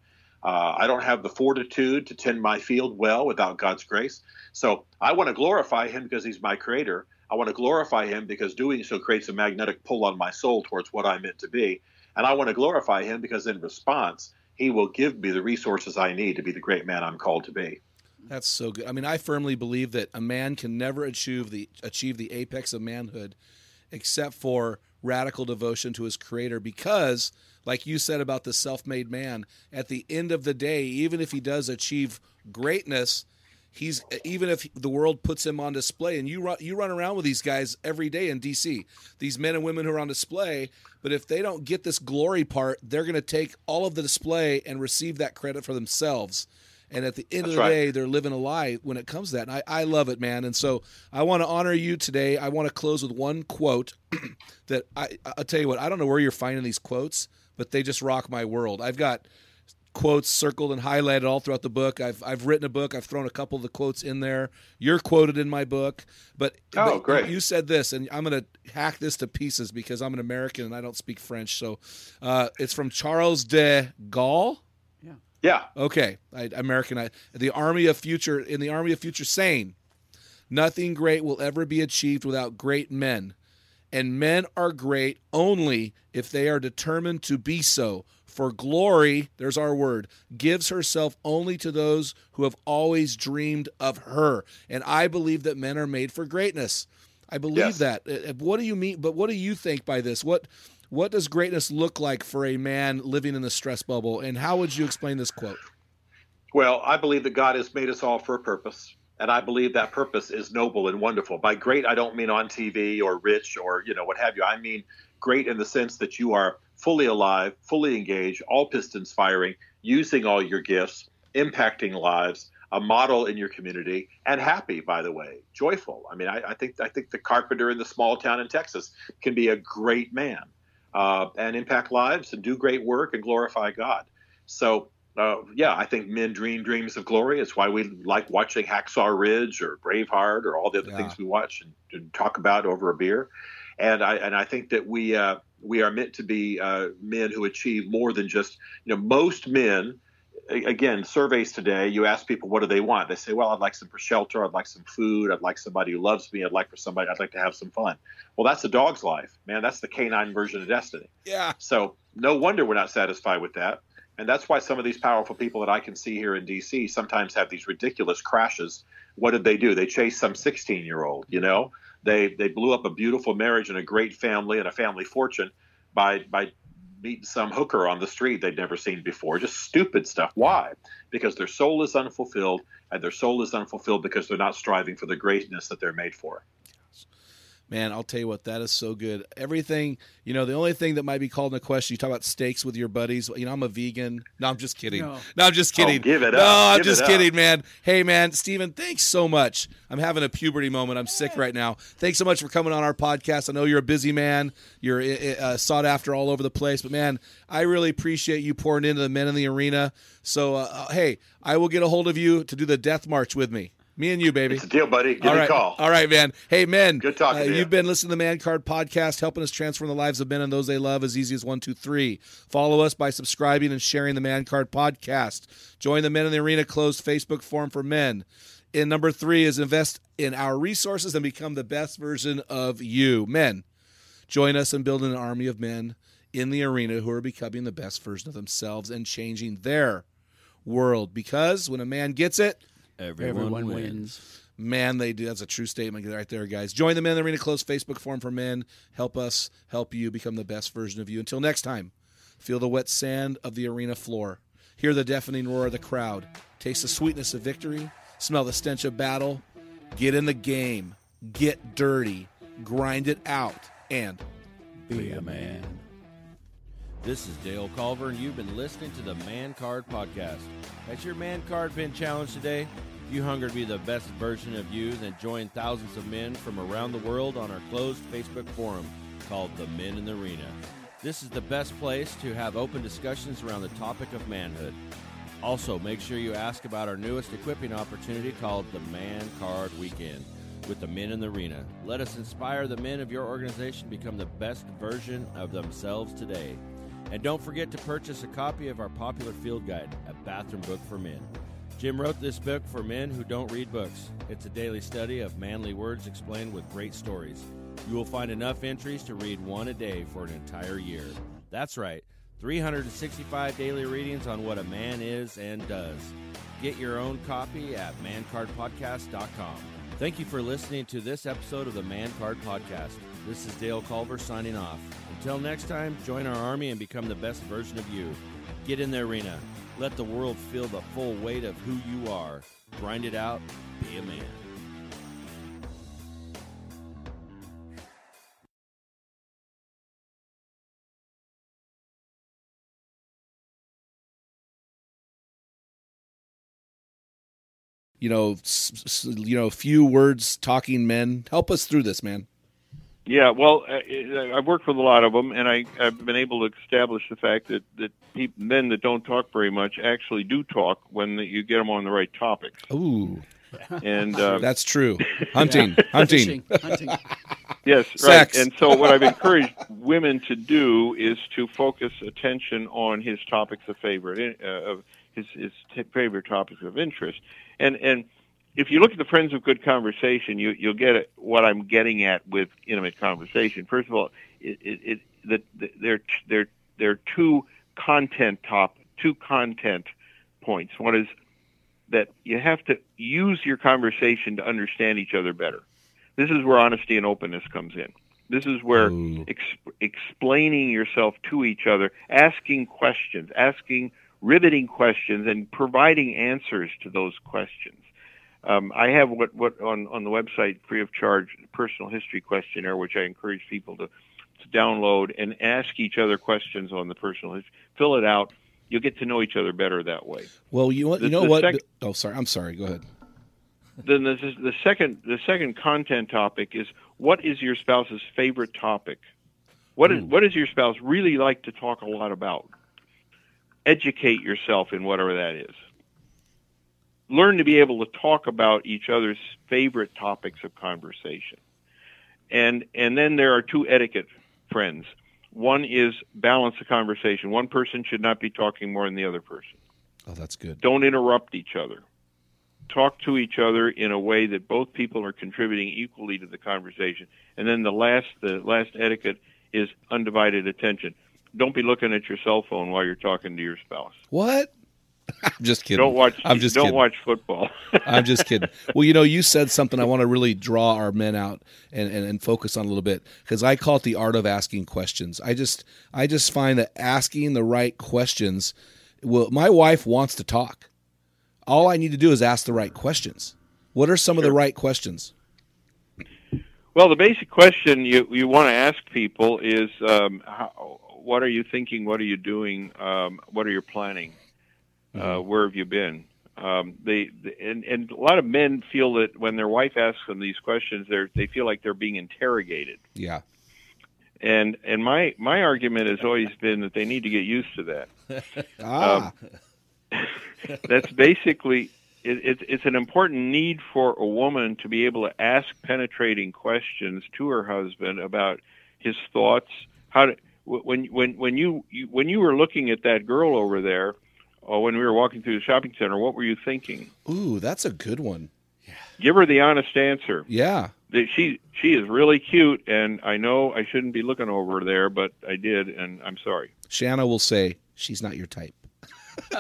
Uh, I don't have the fortitude to tend my field well without God's grace. So I want to glorify Him because He's my creator. I want to glorify Him because doing so creates a magnetic pull on my soul towards what I'm meant to be. And I want to glorify him because in response, he will give me the resources I need to be the great man I'm called to be. That's so good. I mean, I firmly believe that a man can never achieve the achieve the apex of manhood except for radical devotion to his creator because like you said about the self-made man, at the end of the day, even if he does achieve greatness, he's even if the world puts him on display and you run you run around with these guys every day in DC these men and women who are on display but if they don't get this glory part they're going to take all of the display and receive that credit for themselves And at the end That's of the right. day, they're living a lie when it comes to that. And I, I love it, man. And so I want to honor you today. I want to close with one quote that I, I'll tell you what, I don't know where you're finding these quotes, but they just rock my world. I've got quotes circled and highlighted all throughout the book. I've I've written a book. I've thrown a couple of the quotes in there. You're quoted in my book, but, Oh, but great. You said this, and I'm going to hack this to pieces because I'm an American and I don't speak French. So uh, it's from Charles de Gaulle. Yeah. Yeah. Okay, I, American. I, the Army of Future in the Army of Future saying, nothing great will ever be achieved without great men, and men are great only if they are determined to be so. For glory, there's our word, gives herself only to those who have always dreamed of her. And I believe that men are made for greatness. I believe Yes. that. Uh, What do you mean? But what do you think by this? What what does greatness look like for a man living in the stress bubble? And how would you explain this quote? Well, I believe that God has made us all for a purpose. And I believe that purpose is noble and wonderful. By great, I don't mean on TV or rich or, you know, what have you. I mean great in the sense that you are fully alive, fully engaged, all pistons firing, using all your gifts, impacting lives, a model in your community, and happy, by the way, joyful. I mean, I, I think I think the carpenter in the small town in Texas can be a great man uh, and impact lives and do great work and glorify God. So uh, yeah, I think men dream dreams of glory. It's why we like watching Hacksaw Ridge or Braveheart or all the other Yeah. things we watch and, and talk about over a beer. And I and I think that we uh, we are meant to be uh, men who achieve more than just you know most men. Again, surveys today, you ask people what do they want. They say, "Well, I'd like some shelter. I'd like some food. I'd like somebody who loves me. I'd like for somebody. I'd like to have some fun." Well, that's a dog's life, man. That's the canine version of destiny. Yeah. So no wonder we're not satisfied with that. And that's why some of these powerful people that I can see here in DC sometimes have these ridiculous crashes. What did they do? They chase some 16 year old, you know? They they blew up a beautiful marriage and a great family and a family fortune by by meeting some hooker on the street they'd never seen before. Just stupid stuff. Why? Because their soul is unfulfilled, and their soul is unfulfilled because they're not striving for the greatness that they're made for. Man, I'll tell you what, that is so good. Everything, you know, the only thing that might be called into question, you talk about steaks with your buddies. You know, I'm a vegan. No, I'm just kidding. No, No. I'm just kidding. Oh, give it no, up. I'm Give just it up. kidding, man. Hey, man, Stephen, thanks so much. I'm having a puberty moment. I'm sick right now. Thanks so much for coming on our podcast. I know you're a busy man. You're uh, sought after all over the place, but man, I really appreciate you pouring into the men in the arena. So, uh, uh, hey, I will get a hold of you to do the death march with me. Me and you, baby. It's a deal, buddy. Give All me right. a call. All right, man. Hey, men. Good talking uh, to you. You've been listening to the Man Card Podcast, helping us transform the lives of men and those they love as easy as one, two, three. Follow us by subscribing and sharing the Man Card Podcast. Join the Men in the Arena closed Facebook forum for men. And number three is invest in our resources and become the best version of you. Men, join us in building an army of men in the arena who are becoming the best version of themselves and changing their world. Because when a man gets it, Everyone, Everyone wins. wins. Man, they do. That's a true statement right there, guys. Join the Men in the Arena Close Facebook forum for men. Help us help you become the best version of you. Until next time, feel the wet sand of the arena floor. Hear the deafening roar of the crowd. Taste the sweetness of victory. Smell the stench of battle. Get in the game. Get dirty. Grind it out. And Be a man. This is Dale Culver, and you've been listening to the Man Card Podcast. Has your Man Card been challenged today? If you hunger to be the best version of you, then join thousands of men from around the world on our closed Facebook forum called The Men in the Arena. This is the best place to have open discussions around the topic of manhood. Also, make sure you ask about our newest equipping opportunity called the Man Card Weekend with the men in the arena. Let us inspire the men of your organization to become the best version of themselves today. And don't forget to purchase a copy of our popular field guide, A Bathroom Book for Men. Jim wrote this book for men who don't read books. It's a daily study of manly words explained with great stories. You will find enough entries to read one a day for an entire year. That's right, 365 daily readings on what a man is and does. Get your own copy at mancardpodcast.com. Thank you for listening to this episode of the Man Card Podcast. This is Dale Culver signing off. Until next time, join our army and become the best version of you. Get in the arena. Let the world feel the full weight of who you are. Grind it out. Be a man. you know, s- s- you know, few words talking men. Help us through this, man. Yeah, well, uh, I've worked with a lot of them, and I, I've been able to establish the fact that that people, men that don't talk very much actually do talk when the, you get them on the right topics. Ooh, And uh, that's true. Hunting, hunting. Fishing, hunting. yes, right. Sex. And so, what I've encouraged women to do is to focus attention on his topics of favorite, uh, of his his t- favorite topics of interest, and and if you look at the Friends of Good Conversation, you, you'll get what I'm getting at with intimate conversation. First of all, it, it, it the, the, they're they're they're two content top two content points. One is that you have to use your conversation to understand each other better. This is where honesty and openness comes in. This is where ex- explaining yourself to each other, asking questions, asking riveting questions, and providing answers to those questions. Um, I have what, what on, on the website free of charge personal history questionnaire, which I encourage people to, to download and ask each other questions on the personal history. Fill it out. You'll get to know each other better that way. Well, you you know what? sec- oh, sorry. I'm sorry. Go ahead. Then the, the second the second content topic is what is your spouse's favorite topic? What is what does your spouse really like to talk a lot about? Educate yourself in whatever that is. Learn to be able to talk about each other's favorite topics of conversation. And and then there are two etiquette friends. One is balance the conversation. One person should not be talking more than the other person Oh, that's good. don't interrupt each other. Talk to each other in a way that both people are contributing equally to the conversation. And then the last the last etiquette is undivided attention. Don't be looking at your cell phone while you're talking to your spouse. What? I'm just kidding. Don't watch I'm just don't kidding. watch football. I'm just kidding. Well, you know, you said something I want to really draw our men out and, and, and focus on a little bit because I call it the art of asking questions. I just I just find that asking the right questions. Well, my wife wants to talk. All I need to do is ask the right questions. What are some of the right questions? Well, the basic question you you want to ask people is, um, how, what are you thinking? What are you doing? Um, what are you planning? Uh, where have you been? Um, they, and, and a lot of men feel that when their wife asks them these questions, they they feel like they're being interrogated. Yeah. And and my my argument has always been that they need to get used to that. Ah. That's basically it, it, it's an important need for a woman to be able to ask penetrating questions to her husband about his thoughts. How to, when when when you, you when you were looking at that girl over there, or when we were walking through the shopping center, what were you thinking? Ooh, that's a good one. Give her the honest answer. Yeah. She she is really cute, and I know I shouldn't be looking over there, but I did, and I'm sorry. Shanna will say she's not your type.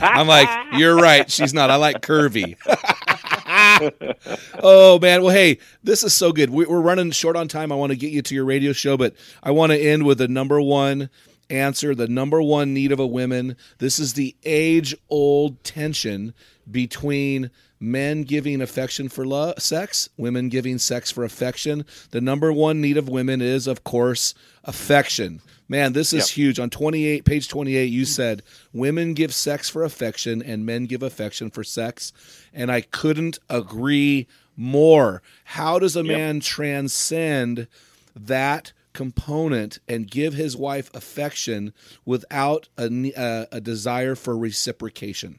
I'm like, you're right. She's not. I like curvy. oh man. Well, hey, this is so good. We- We're running short on time. I want to get you to your radio show, but I want to end with the number one answer, the number one need of a woman. This is the age old tension between men giving affection for love, sex, women giving sex for affection. The number one need of women is, of course, affection. Man, this is huge. On 28, page 28, you said women give sex for affection and men give affection for sex. And I couldn't agree more. How does a man transcend that component and give his wife affection without a, uh, a desire for reciprocation?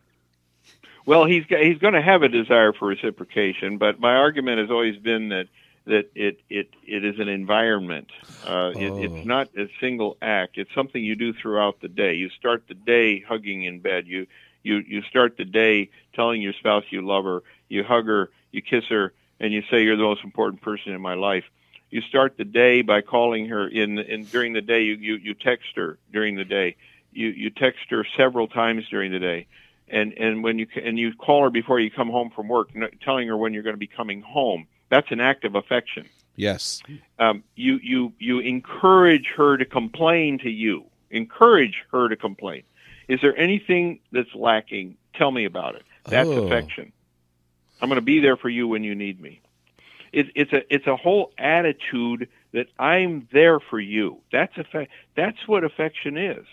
Well, he's got, he's going to have a desire for reciprocation, but my argument has always been that that it it it is an environment. Uh, it, Oh. it's not a single act. It's something you do throughout the day. You start the day hugging in bed. You you you start the day telling your spouse you love her. You hug her. You kiss her, and you say you're the most important person in my life. You start the day by calling her in in during the day. You you you text her during the day. You you text her several times during the day and and when you and you call her before you come home from work, telling her when you're going to be coming home. That's an act of affection. Yes. Um, you you you encourage her to complain to you. Encourage her to complain. Is there anything that's lacking? Tell me about it. That's Oh. affection. I'm going to be there for you when you need me. It's it's a it's a whole attitude that I'm there for you. That's affect. That's what affection is.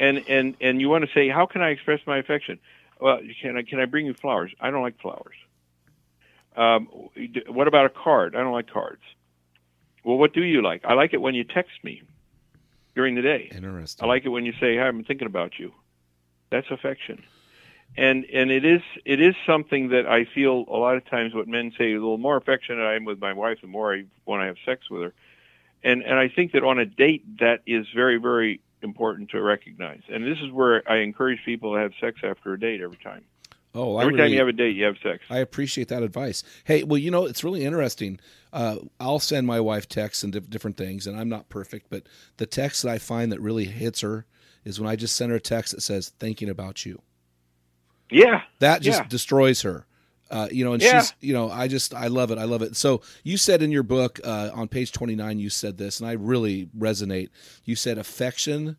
And and and you want to say, how can I express my affection? well, can I can I bring you flowers? I don't like flowers. Um, what about a card? I don't like cards. Well, what do you like? I like it when you text me during the day. Interesting. I like it when you say, "Hi, I'm thinking about you." That's affection, and and it is it is something that I feel a lot of times what men say. The more affectionate I am with my wife, the more I want to have sex with her, and and I think that on a date that is very very important to recognize. And this is where I encourage people to have sex after a date every time. Oh, every I time you have a date, you have sex. I appreciate that advice. Hey, well, you know, it's really interesting. Uh, I'll send my wife texts and diff- different things, and I'm not perfect, but the text that I find that really hits her is when I just send her a text that says "thinking about you." Yeah, that just yeah. destroys her. Uh, you know, and yeah. she's, you know, I just, I love it. I love it. So you said in your book uh, on page 29, you said this, and I really resonate. You said affection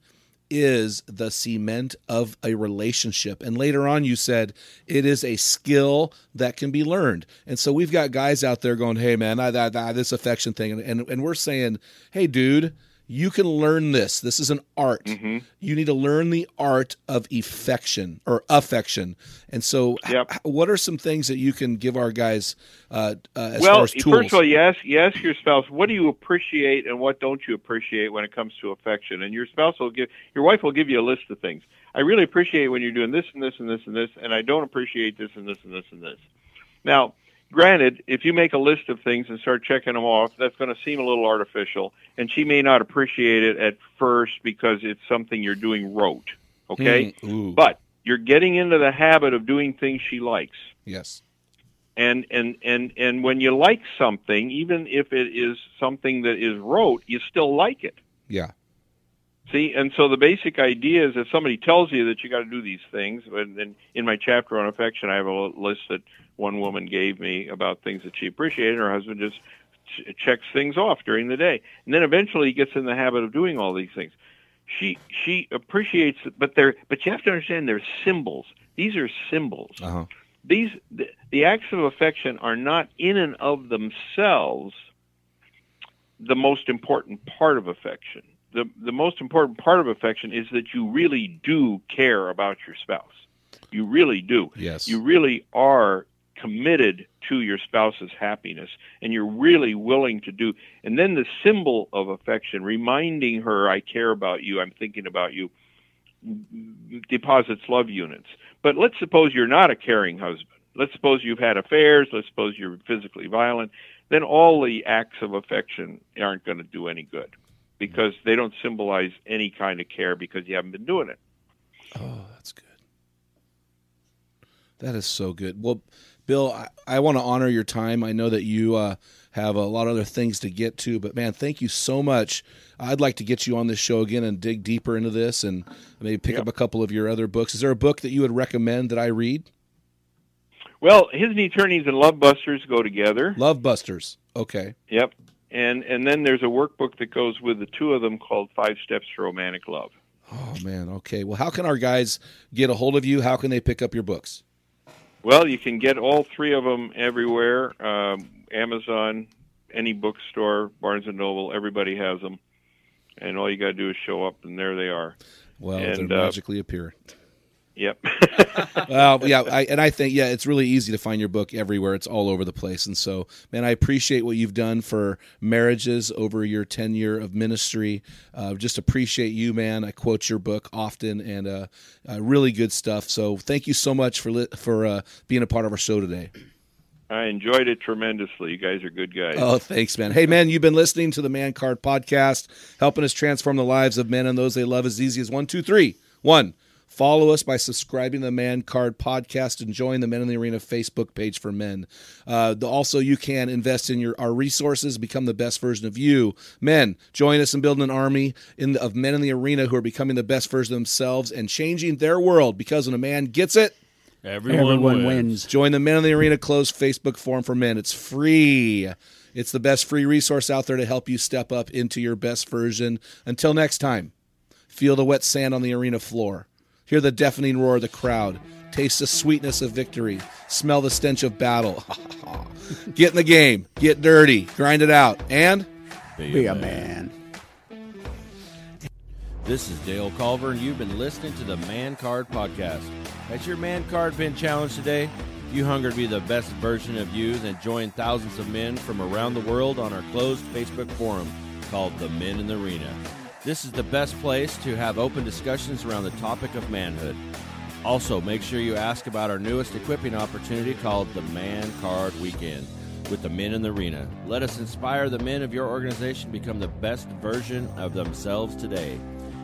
is the cement of a relationship. And later on, you said it is a skill that can be learned. And so we've got guys out there going, hey, man, I, I, I, this affection thing. And, and, and we're saying, hey, dude, you can learn this. This is an art. Mm-hmm. You need to learn the art of affection or affection. And so, yep. h- what are some things that you can give our guys uh, uh, as well, far as tools? first of all, you ask, you ask your spouse, what do you appreciate and what don't you appreciate when it comes to affection? And your spouse will give, your wife will give you a list of things. I really appreciate when you're doing this and this and this and this, and I don't appreciate this and this and this and this. Now, granted, if you make a list of things and start checking them off, that's going to seem a little artificial, and she may not appreciate it at first because it's something you're doing rote. Okay, mm, but you're getting into the habit of doing things she likes. Yes. And and and and when you like something, even if it is something that is rote, you still like it. Yeah. See, and so the basic idea is if somebody tells you that you got to do these things, and then in my chapter on affection, I have a list that one woman gave me about things that she appreciated. Her husband just ch- checks things off during the day, and then eventually he gets in the habit of doing all these things. She she appreciates it, but they're but you have to understand they're symbols. These are symbols. Uh-huh. These the, the acts of affection are not in and of themselves the most important part of affection. The the most important part of affection is that you really do care about your spouse. You really do. Yes. You really are committed to your spouse's happiness and you're really willing to do and then the symbol of affection reminding her I care about you, I'm thinking about you deposits love units. But let's suppose you're not a caring husband. Let's suppose you've had affairs, let's suppose you're physically violent, then all the acts of affection aren't going to do any good because they don't symbolize any kind of care because you haven't been doing it. Oh, that's good. That is so good. Well, Bill, I, I want to honor your time. I know that you uh, have a lot of other things to get to, but man, thank you so much. I'd like to get you on this show again and dig deeper into this and maybe pick Yep. up a couple of your other books. Is there a book that you would recommend that I read? Well, his and attorneys and love busters go together. Love Busters. Okay. Yep. And and then there's a workbook that goes with the two of them called Five Steps to Romantic Love. Oh man. Okay. Well, how can our guys get a hold of you? How can they pick up your books? Well, you can get all three of them everywhere. Um, Amazon, any bookstore, Barnes and Noble, everybody has them. And all you got to do is show up, and there they are. Well, And, they uh, magically appear. Yep. well, yeah, I, and I think yeah, it's really easy to find your book everywhere. It's all over the place, and so man, I appreciate what you've done for marriages over your tenure of ministry. Uh, just appreciate you, man. I quote your book often, and uh, uh, really good stuff. So thank you so much for li- for uh, being a part of our show today. I enjoyed it tremendously. You guys are good guys. Oh, thanks, man. Hey, man, you've been listening to the Man Card Podcast, helping us transform the lives of men and those they love as easy as one, two, three. One, follow us by subscribing to the Man Card Podcast and join the Men in the Arena Facebook page for men. Uh, the- also, you can invest in your our resources, become the best version of you. Men, join us in building an army in the, of men in the arena who are becoming the best version of themselves and changing their world. Because when a man gets it, Everyone, Everyone wins. wins. Join the Men in the Arena closed Facebook forum for men. It's free. It's the best free resource out there to help you step up into your best version. Until next time, feel the wet sand on the arena floor. Hear the deafening roar of the crowd. Taste the sweetness of victory. Smell the stench of battle. Get in the game. Get dirty. Grind it out. And Be a man. This is Dale Culver, and you've been listening to the Man Card Podcast. Has your man card been challenged today? If you hunger to be the best version of you, then join thousands of men from around the world on our closed Facebook forum called The Men in the Arena. This is the best place to have open discussions around the topic of manhood. Also, make sure you ask about our newest equipping opportunity called the Man Card Weekend with the men in the arena. Let us inspire the men of your organization become the best version of themselves today.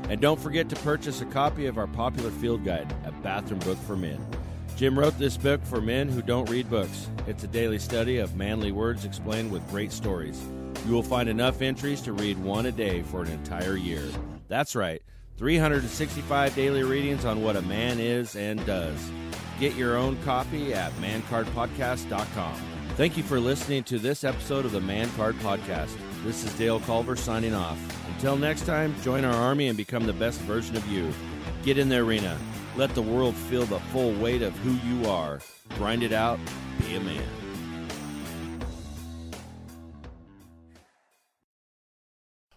And don't forget to purchase a copy of our popular field guide, A Bathroom Book for Men. Jim wrote this book for men who don't read books. It's a daily study of manly words explained with great stories. You will find enough entries to read one a day for an entire year. That's right, 365 daily readings on what a man is and does. Get your own copy at mancardpodcast.com. Thank you for listening to this episode of the Man Card Podcast. This is Dale Culver signing off. Until next time, join our army and become the best version of you. Get in the arena. Let the world feel the full weight of who you are. Grind it out. Be a man.